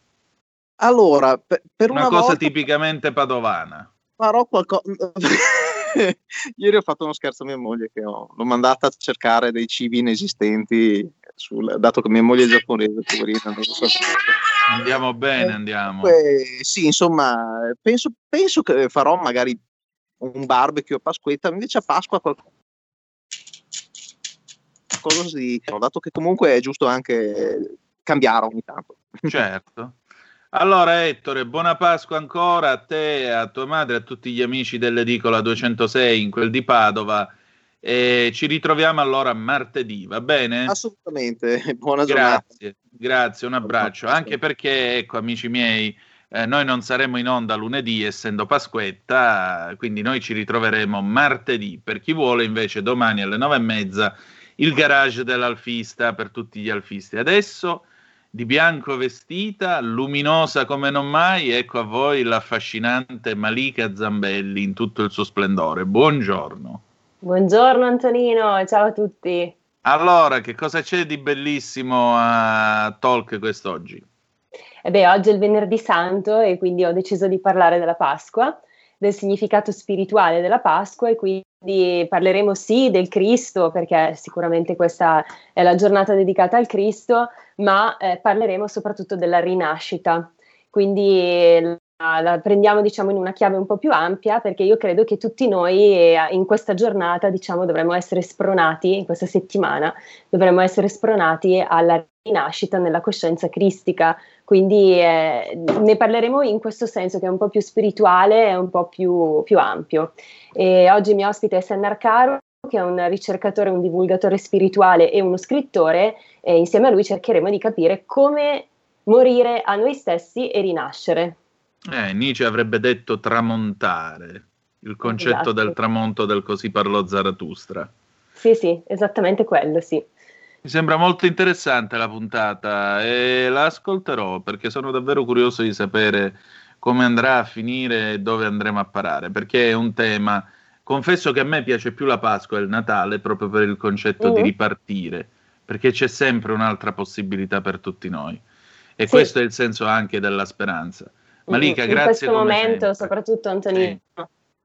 Allora, per, per una, una, cosa volta tipicamente padovana. Farò qualcosa. (laughs) Ieri ho fatto uno scherzo a mia moglie che ho, l'ho mandata a cercare dei cibi inesistenti, sul, dato che mia moglie è giapponese, poverina, non so Andiamo bene, andiamo. Eh, sì, insomma, penso, penso, che farò magari un barbecue a Pasquetta, invece a Pasqua qualcosa di... dato che comunque è giusto anche cambiare ogni tanto. (laughs) Certo. Allora Ettore, buona Pasqua ancora a te, a tua madre, a tutti gli amici dell'edicola 206 in quel di Padova E ci ritroviamo allora martedì, va bene? Assolutamente, (laughs) buona giornata. Grazie, grazie, un abbraccio. Anche perché, ecco, amici miei, eh, noi non saremo in onda lunedì, essendo Pasquetta, quindi noi ci ritroveremo martedì. Per chi vuole, invece, domani alle nove e mezza il garage dell'alfista per tutti gli alfisti. Adesso di bianco vestita, luminosa come non mai, ecco a voi l'affascinante Malika Zambelli in tutto il suo splendore. Buongiorno. Buongiorno Antonino, ciao a tutti. Allora, che cosa c'è di bellissimo a Talk quest'oggi? Eh beh, oggi è il venerdì santo e quindi ho deciso di parlare della Pasqua, del significato spirituale della Pasqua e quindi parleremo sì del Cristo, perché sicuramente questa è la giornata dedicata al Cristo, ma eh, parleremo soprattutto della rinascita. Quindi la prendiamo diciamo in una chiave un po' più ampia perché io credo che tutti noi eh, in questa giornata diciamo dovremmo essere spronati in questa settimana dovremmo essere spronati alla rinascita nella coscienza cristica. Quindi eh, ne parleremo in questo senso che è un po' più spirituale e un po' più, più ampio. E oggi mi ospite è Sennar Caro che è un ricercatore, un divulgatore spirituale e uno scrittore e insieme a lui cercheremo di capire come morire a noi stessi e rinascere eh, Nietzsche avrebbe detto tramontare, il concetto Esatto. del tramonto del così parlò Zarathustra. Sì, sì, esattamente quello, sì. Mi sembra molto interessante la puntata e la ascolterò perché sono davvero curioso di sapere come andrà a finire e dove andremo a parare, perché è un tema. Confesso che a me piace più la Pasqua e il Natale proprio per il concetto di Mhm. ripartire, perché c'è sempre un'altra possibilità per tutti noi. E Sì. questo è il senso anche della speranza. Malika, in grazie questo momento, sempre. soprattutto Antonino,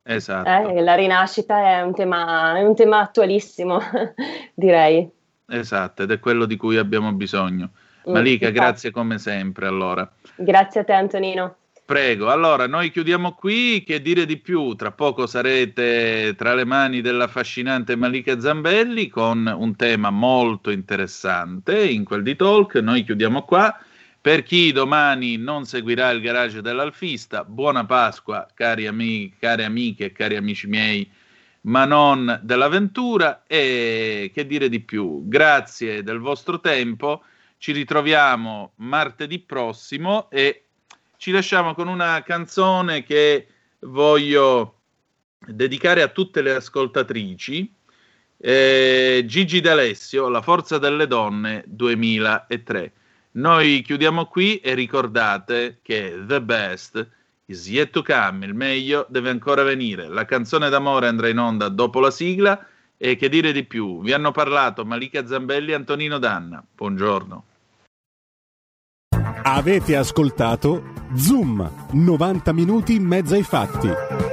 Esatto. eh, la rinascita è un tema, è un tema attualissimo, (laughs) direi. Esatto, ed è quello di cui abbiamo bisogno. Mm, Malika, infatti. grazie come sempre. Allora, Grazie a te Antonino. prego. Allora, noi chiudiamo qui. Che dire di più? Tra poco sarete tra le mani dell'affascinante Malika Zambelli con un tema molto interessante in quel di talk. Noi chiudiamo qua. Per chi domani non seguirà il garage dell'Alfista, buona Pasqua, cari amici, care amiche e cari amici miei, ma non dell'avventura. E che dire di più? Grazie del vostro tempo. Ci ritroviamo martedì prossimo e ci lasciamo con una canzone che voglio dedicare a tutte le ascoltatrici. Eh, Gigi D'Alessio, La forza delle donne 2003. Noi chiudiamo qui e ricordate che The Best is yet to come, il meglio deve ancora venire. La canzone d'amore andrà in onda dopo la sigla e che dire di più? Vi hanno parlato Malika Zambelli e Antonino Danna. Buongiorno. Avete ascoltato Zoom, 90 minuti in mezzo ai fatti.